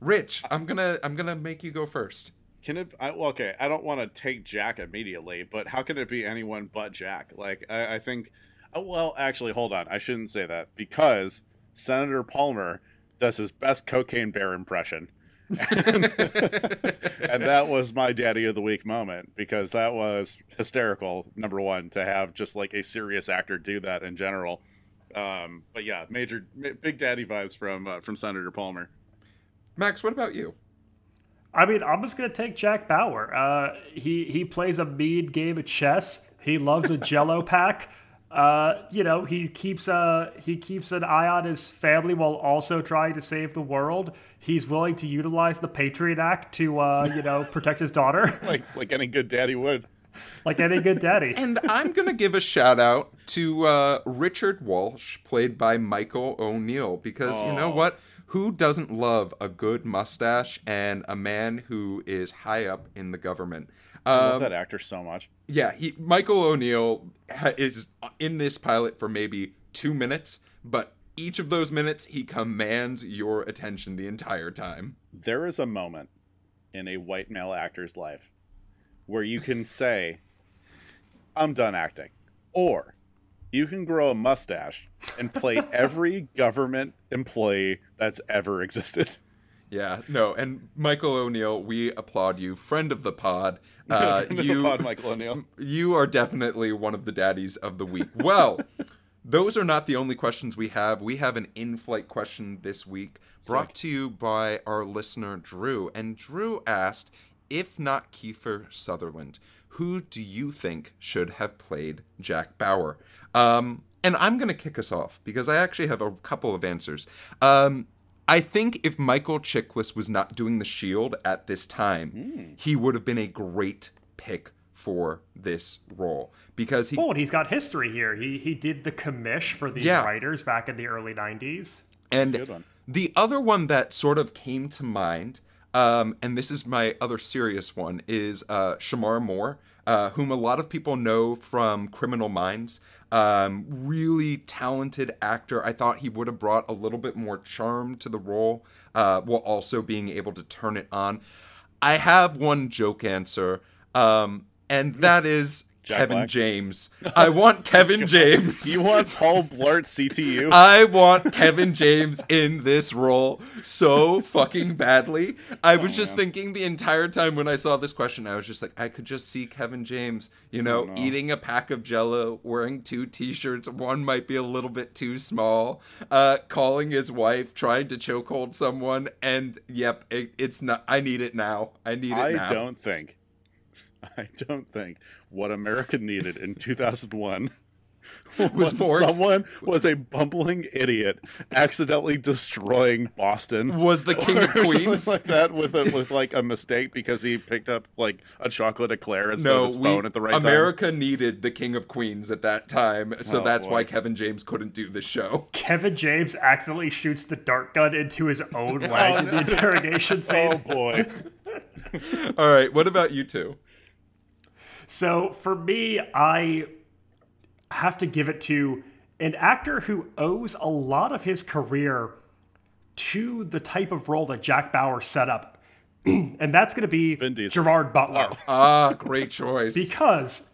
S2: Rich, I'm gonna I'm gonna make you go first.
S3: Can it? I, well, okay, I don't want to take Jack immediately, but how can it be anyone but Jack? Like, I, I think. Oh, well, actually, hold on. I shouldn't say that because Senator Palmer does his best cocaine bear impression. and, and that was my daddy of the week moment because that was hysterical. Number one, to have just like a serious actor do that in general. Um, but yeah, major, big daddy vibes from uh, from Senator Palmer.
S2: Max, what about you?
S4: I mean, I'm just gonna take Jack Bauer. Uh, he he plays a mean game of chess. He loves a Jello pack. Uh, you know, he keeps uh he keeps an eye on his family while also trying to save the world. He's willing to utilize the Patriot Act to uh you know protect his daughter,
S3: Like like any good daddy would.
S4: like any good daddy.
S2: And I'm gonna give a shout out to uh, Richard Walsh, played by Michael O'Neill, because you know what? Who doesn't love a good mustache and a man who is high up in the government?
S3: I love
S2: Um,
S3: that actor so much.
S2: Yeah, he Michael O'Neill ha- is in this pilot for maybe two minutes, but each of those minutes he commands your attention the entire time.
S3: There is a moment in a white male actor's life where you can say, I'm done acting. Or you can grow a mustache and play every government employee that's ever existed.
S2: Yeah, no, and Michael O'Neill, we applaud you, friend of the pod. Uh, you,
S3: Pod Michael O'Neill.
S2: you are definitely one of the daddies of the week. Well, those are not the only questions we have. We have an in-flight question this week brought
S3: Sick.
S2: to you by our listener Drew, and Drew asked, "If not Kiefer Sutherland, who do you think should have played Jack Bauer?" Um, and I'm gonna kick us off because I actually have a couple of answers. Um, I think if Michael Chiklis was not doing the Shield at this time, he would have been a great pick for this role because he
S4: Oh, and he's got history here. He he did the commish for these
S2: Yeah.
S4: writers back in the early '90s.
S2: and
S3: a good one.
S2: the other one that sort of came to mind, um, and this is my other serious one, is uh, Shemar Moore, uh, whom a lot of people know from Criminal Minds. Um, really talented actor. I thought he would have brought a little bit more charm to the role, uh, while also being able to turn it on. I have one joke answer, um, and that is
S3: Jack
S2: Kevin
S3: Black?
S2: James. I want Kevin James.
S3: You want Paul Blart CTU?
S2: I want Kevin James in this role so fucking badly. I was just
S3: man.
S2: thinking the entire time when I saw this question, I was just like, I could just see Kevin James, you know,
S3: no.
S2: eating a pack of jello, wearing two t shirts. One might be a little bit too small, uh, calling his wife, trying to chokehold someone. And yep, it, it's not, I need it now. I need it
S3: I
S2: now.
S3: I don't think, I don't think what America needed in 2001 was
S2: Borg.
S3: someone was a bumbling idiot accidentally destroying Boston.
S2: Was the King of
S3: or something
S2: Queens?
S3: like that with a, with like a mistake because he picked up like a chocolate eclair instead
S2: No,
S3: of his
S2: we,
S3: phone at the right time.
S2: America needed the King of Queens at that time, so
S3: Oh,
S2: that's
S3: boy.
S2: why Kevin James couldn't do the show.
S4: Kevin James accidentally shoots the dart gun into his own oh, leg in the interrogation oh, scene.
S3: Oh boy.
S2: All right, what about you two?
S4: So for me, I have to give it to an actor who owes a lot of his career to the type of role that Jack Bauer set up. and that's going to be Gerard Butler.
S2: Ah, great choice.
S4: Because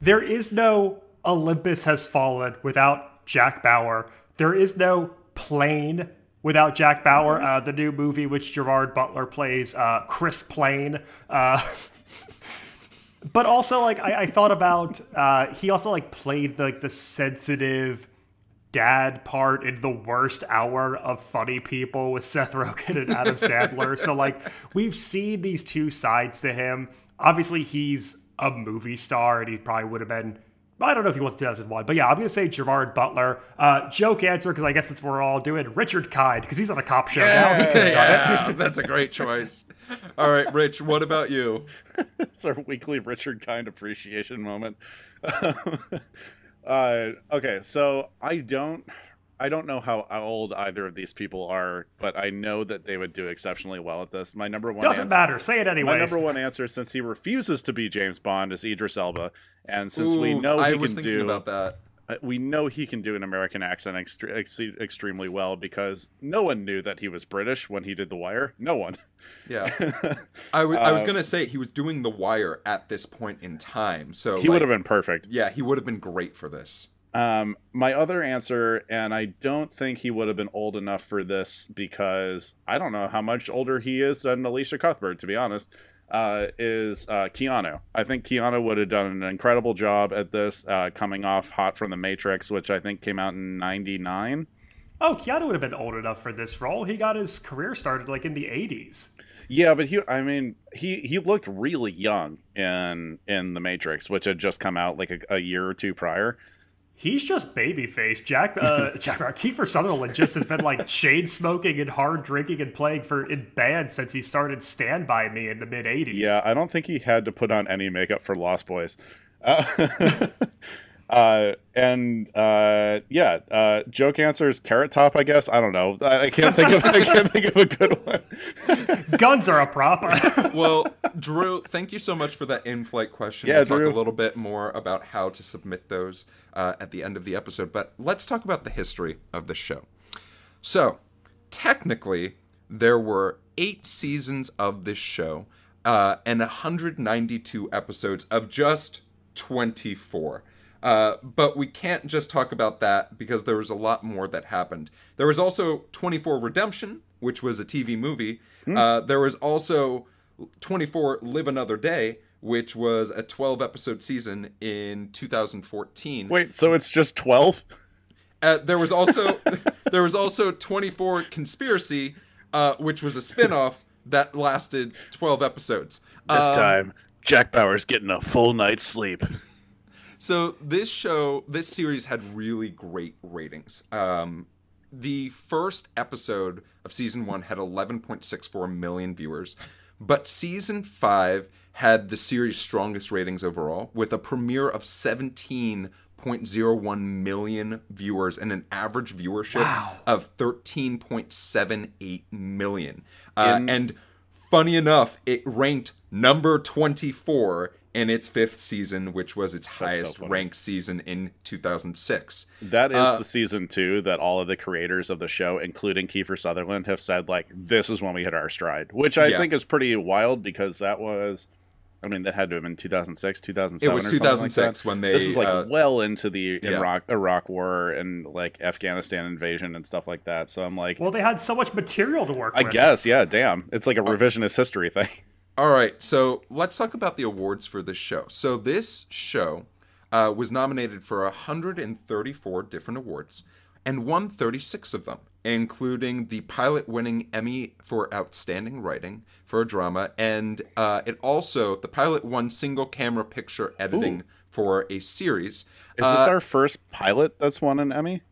S4: there is no Olympus has fallen without Jack Bauer. There is no plane without Jack Bauer. Uh, the new movie, which Gerard Butler plays, uh, Chris Plane. But also, like I, I thought about, uh, he also like played the, like the sensitive dad part in the worst hour of funny people with Seth Rogen and Adam Sandler. so like we've seen these two sides to him. Obviously he's a movie star and he probably would have been I don't know if he was 2001, but yeah, I'm gonna say Gerard Butler. Uh, joke answer because I guess it's what we're all doing. Richard Kind because he's on a cop show now. He could've done it.
S2: yeah, that's a great choice. All right, Rich, what about you?
S3: it's our weekly Richard Kind appreciation moment. uh, okay, so I don't, I don't know how old either of these people are, but I know that they would do exceptionally well at this. My number one
S4: Doesn't
S3: answer,
S4: matter. Say it
S3: anyway.
S4: my
S3: number one answer, since he refuses to be James Bond, is Idris Elba, and since we know he
S2: I
S3: can
S2: was thinking
S3: do,
S2: about that.
S3: uh, we know he can do an American accent extre- ex- extremely well because no one knew that he was British when he did The Wire. No one.
S2: Yeah, I wa- I was
S3: Uh,
S2: gonna say he was doing The Wire at this point in time, so
S3: he
S2: like,
S3: would have been perfect.
S2: Yeah, he would have been great for this.
S3: Um, my other answer, and I don't think he would have been old enough for this because I don't know how much older he is than Elisha Cuthbert, to be honest, uh, is uh, Keanu. I think Keanu would have done an incredible job at this, uh, coming off hot from The Matrix, which I think came out in 99.
S4: oh, Keanu would have been old enough for this role. He got his career started like in the 80s.
S3: Yeah, but he, I mean, he, he looked really young in in The Matrix, which had just come out like a, a year or two prior.
S4: He's just babyface. Jack uh Jack Kiefer Sutherland just has been like shade smoking and hard drinking and playing for in bands since he started Stand By Me in the mid '80s.
S3: Yeah, I don't think he had to put on any makeup for Lost Boys. Uh, uh, and uh, yeah, uh, joke answer is Carrot Top. I guess I don't know. I, I can't think of I can't think of a good one.
S4: guns are a prop.
S2: Well, Drew, thank you so much for that in-flight question.
S3: Yeah,
S2: we'll talk a little bit more about how to submit those uh, at the end of the episode, but let's talk about the history of the show. So, technically, there were eight seasons of this show uh, and 192 episodes of just 24. Uh, but we can't just talk about that because there was a lot more that happened. There was also 24 Redemption, which was a TV movie. Uh, there was also 24 Live Another Day, which was a 12 episode season in 2014.
S3: Wait, so it's just twelve?
S2: Uh, there was also there was also 24 Conspiracy, uh, which was a spin-off that lasted 12 episodes.
S3: This
S2: Um,
S3: time, Jack Bauer's getting a full night's sleep.
S2: So this show, this series had really great ratings. Um, the first episode of season one had 11.64 million viewers, but season five had the series' strongest ratings overall, with a premiere of 17.01 million viewers and an average viewership of 13.78 million. Uh,
S3: In-
S2: and funny enough, it ranked number 24 in its fifth season, which was its highest
S3: funny.
S2: ranked season in 2006.
S3: That is
S2: Uh,
S3: the season two that all of the creators of the show, including Kiefer Sutherland, have said like this is when we hit our stride, which I
S2: Yeah.
S3: think is pretty wild because that was, I mean, that had to have been 2006, 2007.
S2: It was
S3: or something like
S2: 2006 when they,
S3: This is like
S2: uh,
S3: well into the
S2: yeah.
S3: Iraq Iraq War and like Afghanistan invasion and stuff like that. So I'm like,
S4: well, they had so much material to work with
S3: I
S4: with.
S3: guess, yeah, damn, it's like a revisionist history thing.
S2: All right, so let's talk about the awards for this show. So this show uh, was nominated for 134 different awards, and won 36 of them, including the pilot winning Emmy for Outstanding Writing for a drama. And uh, it also, the pilot won single camera picture editing
S3: Ooh.
S2: for a series.
S3: Is
S2: Uh,
S3: this our first pilot that's won an Emmy?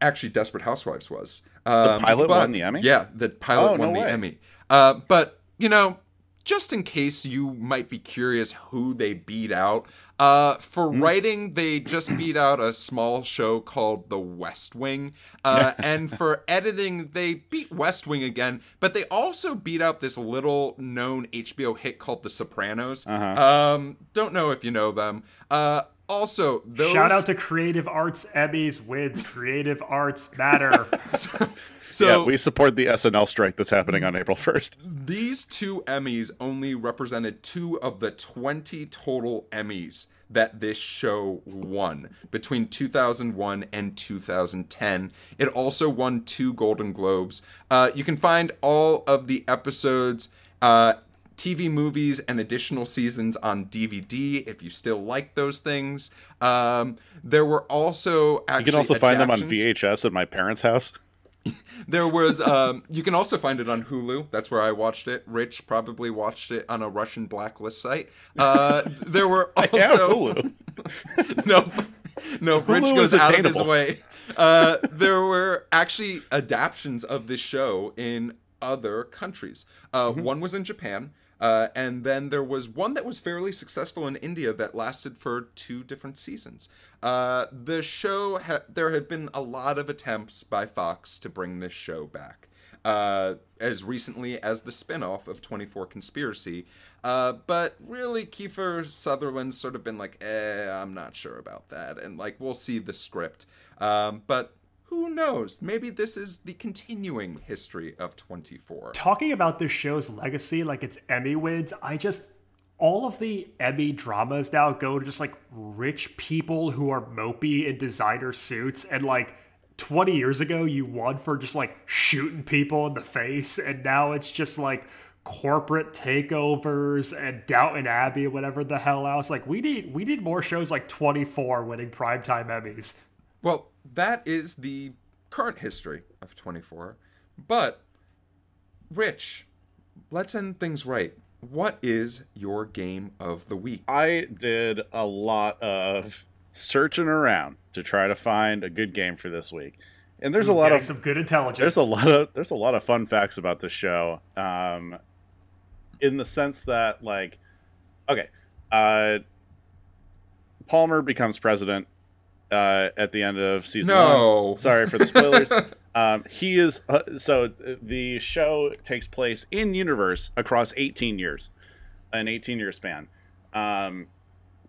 S2: actually Desperate Housewives was. Um,
S3: pilot
S2: but-
S3: won the Emmy?
S2: Yeah, the pilot
S3: Oh, no
S2: won the
S3: way.
S2: Emmy. Uh, but you know, just in case you might be curious who they beat out, uh, for
S3: Hmm.
S2: writing they just beat out a small show called The West Wing, uh, and for editing they beat West Wing again, but they also beat out this little known HBO hit called The Sopranos.
S3: Uh-huh.
S2: Um, don't know if you know them. Uh, also, those
S4: Shout out to Creative Arts Emmys wins. Creative Arts matter.
S2: so
S3: yeah, we support the SNL strike that's happening on April 1st.
S2: These two Emmys only represented two of the 20 total Emmys that this show won between 2001 and 2010. It also won two Golden Globes. Uh, you can find all of the episodes, uh, TV movies, and additional seasons on DVD if you still like those things. Um, there were also actually
S3: You can also find them on. VHS at my parents' house.
S2: There was um you can also find it on Hulu. That's where I watched it. Rich probably watched it on a Russian blacklist site. Uh there were also
S3: Hulu.
S2: no no Rich
S3: Hulu
S2: goes out of his way. Uh there were actually adaptions of this show in other countries. Uh
S3: Mm-hmm.
S2: one was in Japan. Uh, and then there was one that was fairly successful in India that lasted for two different seasons. Uh, the show, ha- there had been a lot of attempts by Fox to bring this show back. Uh, as recently as the spin-off of 24 Conspiracy. Uh, but really, Kiefer Sutherland's sort of been like, eh, I'm not sure about that. And like, we'll see the script. Um, but who knows? Maybe this is the continuing history of 24.
S4: Talking about this show's legacy, like its Emmy wins, I just all of the Emmy dramas now go to just like rich people who are mopey in designer suits and like 20 years ago you won for just like shooting people in the face and now it's just like corporate takeovers and Downton Abbey whatever the hell else like we need we need more shows like 24 winning primetime Emmys
S2: Well, that is the current history of 24. But, Rich, let's end things right. What is your game of the week?
S3: I did a lot of searching around to try to find a good game for this week. And there's a lot of
S4: some good intelligence
S3: there's a lot of there's a lot of fun facts about this show um in the sense that like okay uh palmer becomes president uh at the end of season
S2: No.
S3: one sorry for the spoilers um he is uh, so the show takes place in universe across 18 years an 18 year span um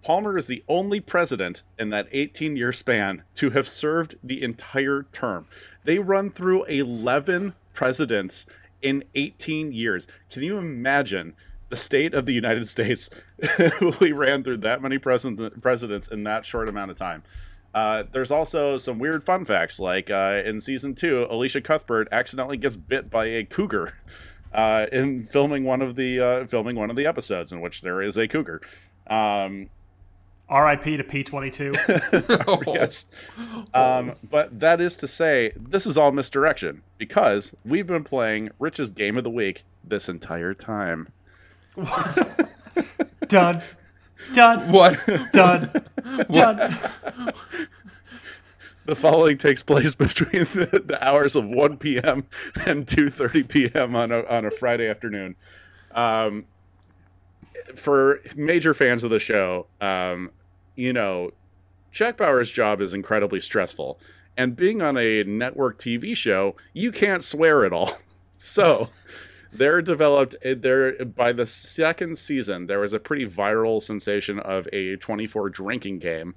S3: Palmer is the only president in that 18 year span to have served the entire term. They run through 11 presidents in 18 years. Can you imagine the state of the United States we ran through that many president, presidents in that short amount of time? Uh, there's also some weird fun facts, like uh, in season two, Elisha Cuthbert accidentally gets bit by a cougar uh, in filming one of the uh, filming one of the episodes in which there is a cougar. Um,
S4: RIP to P22
S3: yes. Um, but that is to say, this is all misdirection because we've been playing Rich's game of the week this entire time.
S4: done done
S2: What?
S4: done done
S3: The following takes place between the, the hours of 1 p.m. and 2:30 p.m. on a on a Friday afternoon. Um, for major fans of the show, um, you know, Jack Bauer's job is incredibly stressful, and being on a network TV show, you can't swear at all. So, they're developed. Eh, there by the second season, there was a pretty viral sensation of a 24 drinking game,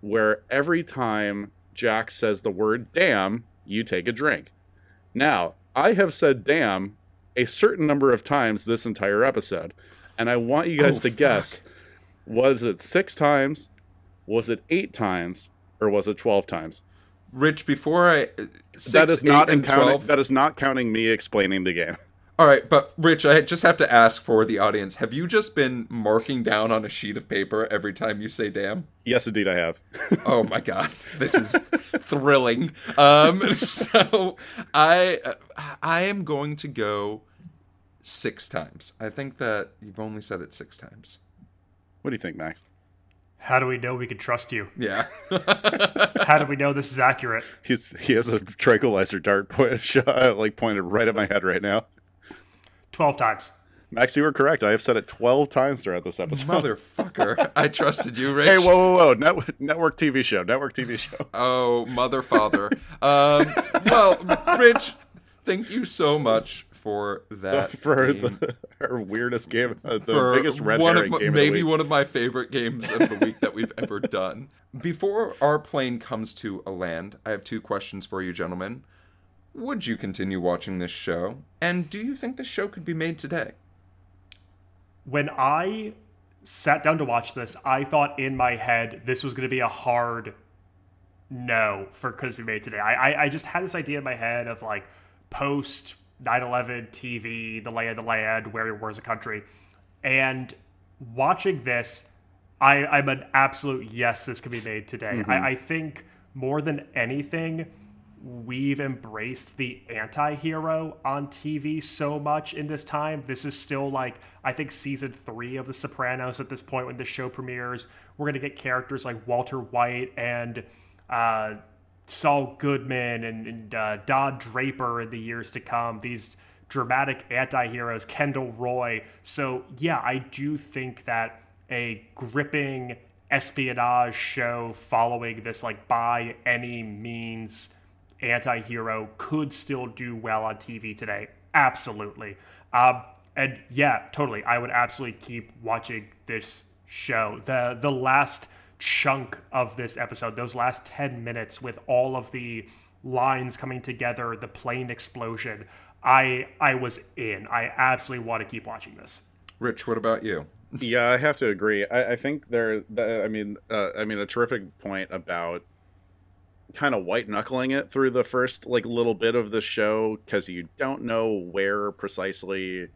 S3: where every time Jack says the word "damn," you take a drink. Now, I have said "damn" a certain number of times this entire episode, and I want you guys
S2: Oh,
S3: to
S2: fuck.
S3: guess: was it six times, was it eight times, or was it twelve times?
S2: Rich, before I. Uh, six,
S3: that is not counting, That is not counting me explaining the game.
S2: All right, but Rich, I just have to ask for the audience: Have you just been marking down on a sheet of paper every time you say "damn"?
S3: Yes, indeed, I have.
S2: oh my god, this is thrilling. Um, so I I am going to go six times. I think that you've only said it six times.
S3: What do you think, Max?
S4: How do we know we can trust you?
S2: Yeah.
S4: How do we know this is accurate?
S3: He's he has a tranquilizer dart point, shot, like pointed right at my head right now.
S4: 12 times.
S3: Max, you were correct. I have said it 12 times throughout this episode.
S2: Motherfucker. I trusted you, Rich.
S3: Hey, whoa, whoa, whoa. Net- network TV show. Network TV show.
S2: Oh, mother father. um, well, Rich, thank you so much for that.
S3: For
S2: game.
S3: the our weirdest game, uh, the
S2: for
S3: biggest red
S2: one
S3: herring
S2: of my,
S3: game
S2: maybe
S3: of the week.
S2: one of my favorite games of the week that we've ever done. Before our plane comes to a land, I have two questions for you, gentlemen. Would you continue watching this show? And do you think this show could be made today?
S4: When I sat down to watch this, I thought in my head this was going to be a hard no for could be made today. I, I, I just had this idea in my head of like post 9/11 TV, the lay of the land, where where's a country, and watching this, I I'm an absolute yes. This could be made today. Mm-hmm. I, I think more than anything, we've embraced the anti-hero on TV so much in this time. This is still like I think season 3 of The Sopranos at this point when the show premieres. We're going to get characters like Walter White and uh, Saul Goodman and, and uh, Don Draper in the years to come. These dramatic anti-heroes, Kendall Roy. So, yeah, I do think that a gripping espionage show following this like by any means anti-hero could still do well on TV today. Absolutely. Um, and yeah, totally. I would absolutely keep watching this show. The the last chunk of this episode, those last 10 minutes with all of the lines coming together, the plane explosion, I I was in. I absolutely want to keep watching this.
S2: Rich, what about you?
S3: yeah, I have to agree. I, I think there. I mean, uh, I mean, a terrific point about kind of white knuckling it through the first like little bit of the show because you don't know where precisely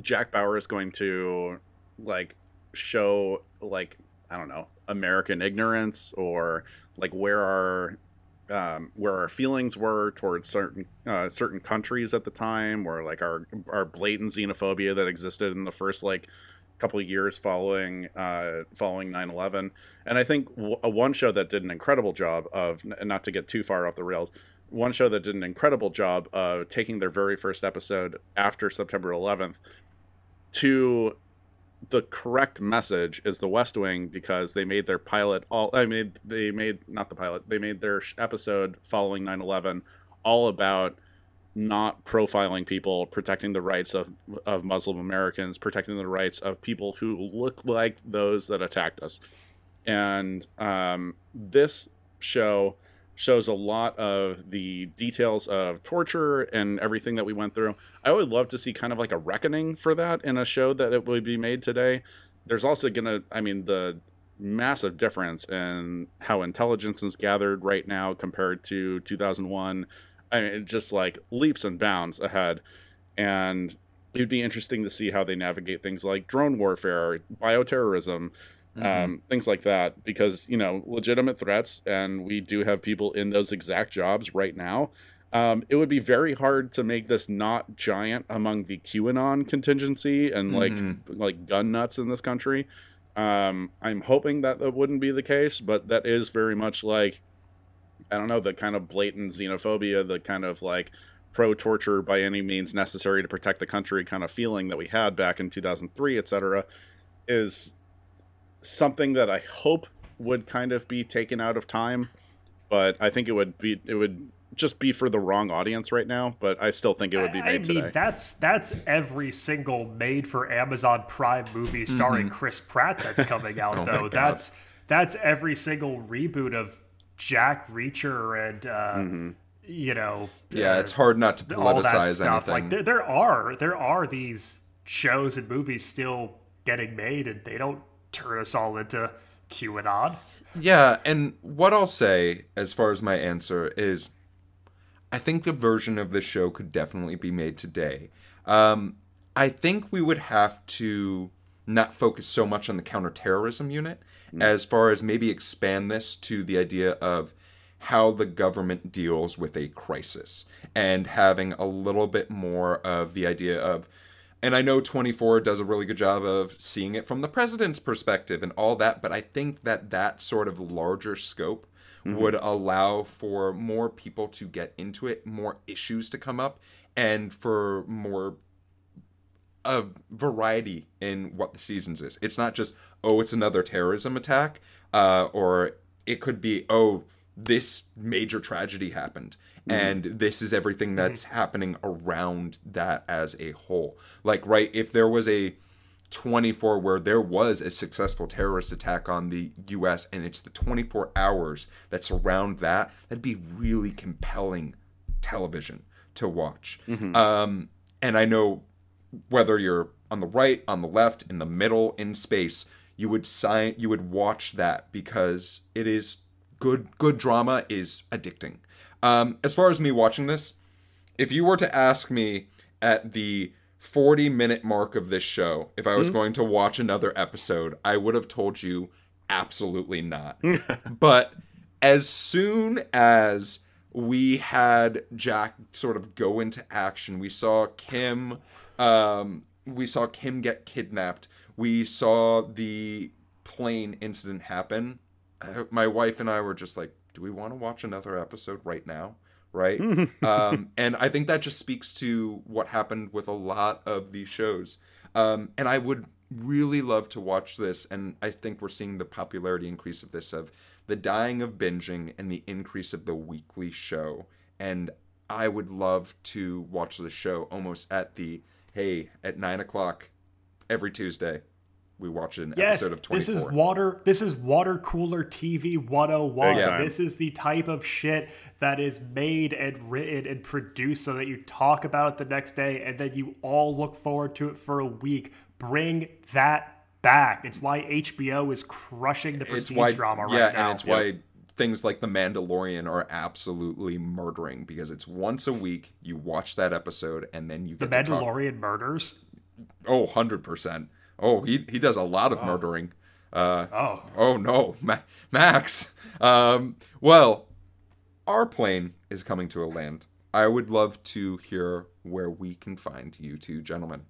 S3: Jack Bauer is going to like show like I don't know American ignorance or like where our um, where our feelings were towards certain uh, certain countries at the time, or like our our blatant xenophobia that existed in the first like couple of years following uh, following 9/11. And I think w- one show that did an incredible job of not to get too far off the rails. One show that did an incredible job of taking their very first episode after September 11th to the correct message is the West Wing because they made their pilot all I mean they made not the pilot they made their episode following 9/11 all about not profiling people protecting the rights of of Muslim Americans protecting the rights of people who look like those that attacked us and um, this show shows a lot of the details of torture and everything that we went through. I would love to see kind of like a reckoning for that in a show that it would be made today. There's also gonna, I mean, the massive difference in how intelligence is gathered right now compared to 2001. I mean, just like leaps and bounds ahead. And it'd be interesting to see how they navigate things like drone warfare, bioterrorism, um, things like that. Because you know legitimate threats and we do have people in those exact jobs right now um, it would be very hard to make this not giant among the qanon contingency and like like gun nuts in this country. Um, i'm hoping that that wouldn't be the case but that is very much like i don't know the kind of blatant xenophobia the kind of like pro torture by any means necessary to protect the country kind of feeling that we had back in 2003 etc is something that I hope would kind of be taken out of time, but I think it would be it would just be for the wrong audience right now. But I still think it would be made
S4: I
S3: made
S4: mean,
S3: today.
S4: that's that's every single made for Amazon Prime movie starring mm-hmm. Chris Pratt that's coming out
S2: Oh
S4: though. That's that's every single reboot of Jack Reacher and uh, you know
S2: Yeah,
S4: uh,
S2: it's hard not to politicize
S4: stuff.
S2: anything.
S4: Like there, there are there are these shows and movies still getting made, and they don't turn us all into QAnon.
S2: Yeah, and what I'll say as far as my answer is I think the version of the show could definitely be made today. Um, I think we would have to not focus so much on the counterterrorism unit Mm. as far as maybe expand this to the idea of how the government deals with a crisis and having a little bit more of the idea of and I know 24 does a really good job of seeing it from the president's perspective and all that, but I think that that sort of larger scope mm-hmm. would allow for more people to get into it, more issues to come up, and for more a variety in what the seasons is. It's not just oh, it's another terrorism attack, uh, or it could be oh, this major tragedy happened, and this is everything that's happening around that as a whole. Like right, if there was a 24 where there was a successful terrorist attack on the US and it's the 24 hours that surround that that'd be really compelling television to watch um, and i know whether you're on the right on the left in the middle in space you would sign you would watch that because it is good good drama is addicting um, as far as me watching this if you were to ask me at the 40 minute mark of this show if I was going to watch another episode, I would have told you absolutely not. but as soon as we had Jack sort of go into action, we saw Kim um, we saw Kim get kidnapped. We saw the plane incident happen. Uh, My wife and I were just like, do we want to watch another episode right now? right? um, and I think that just speaks to what happened with a lot of these shows. Um, and I would really love to watch this, and I think we're seeing the popularity increase of this of the dying of binging and the increase of the weekly show. And I would love to watch the show almost at the hey at nine o'clock every Tuesday. We watch an
S4: Yes,
S2: episode of twenty
S4: this is water. This is water cooler TV 101.
S3: Big time.
S4: This is the type of shit that is made and written and produced so that you talk about it the next day and then you all look forward to it for a week. Bring that back. It's why HBO is crushing the
S2: it's
S4: prestige
S2: why
S4: drama right
S2: yeah,
S4: now.
S2: and it's why things like The Mandalorian are absolutely murdering because it's once a week. You watch that episode and then you
S4: the
S2: get talk.
S4: Mandalorian murders.
S2: Oh, 100 percent. Oh, he he does a lot of murdering. Uh,
S4: Oh,
S2: oh no, Ma- Max. Um, well, our plane is coming to a land. I would love to hear where we can find you two gentlemen.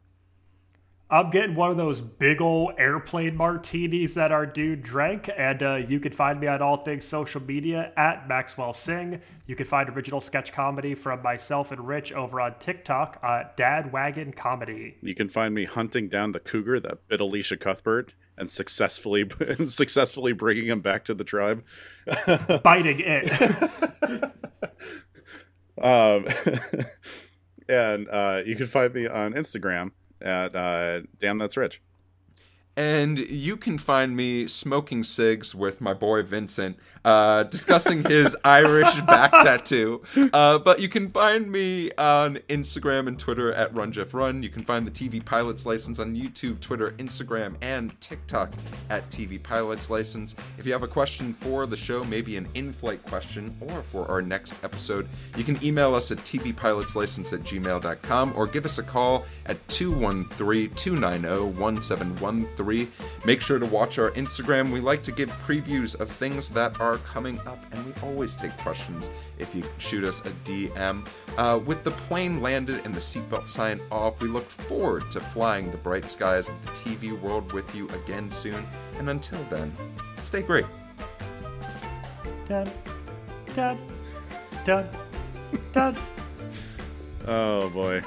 S4: I'm getting one of those big old airplane martinis that our dude drank, and uh, you can find me on all things social media at Maxwell Sing. You can find original sketch comedy from myself and Rich over on TikTok at Dad Wagon Comedy.
S3: You can find me hunting down the cougar that bit Elisha Cuthbert and successfully successfully bringing him back to the tribe.
S4: Biting it.
S3: Um, and uh, you can find me on Instagram at uh, Damn That's Rich.
S2: And you can find me smoking cigs with my boy Vincent, uh, discussing his Irish back tattoo. Uh, but you can find me on Instagram and Twitter at RunJeffRun. You can find the TV Pilots License on YouTube, Twitter, Instagram, and TikTok at TV Pilots License. If you have a question for the show, maybe an in-flight question, or for our next episode, you can email us at tvpilotslicense at gmail.com or give us a call at 213-290-1713. Make sure to watch our Instagram. We like to give previews of things that are coming up, and we always take questions if you shoot us a DM. Uh, with the plane landed and the seatbelt sign off, we look forward to flying the bright skies of the TV world with you again soon. And until then, stay great.
S4: dun, dun, dun, dun.
S3: Oh boy.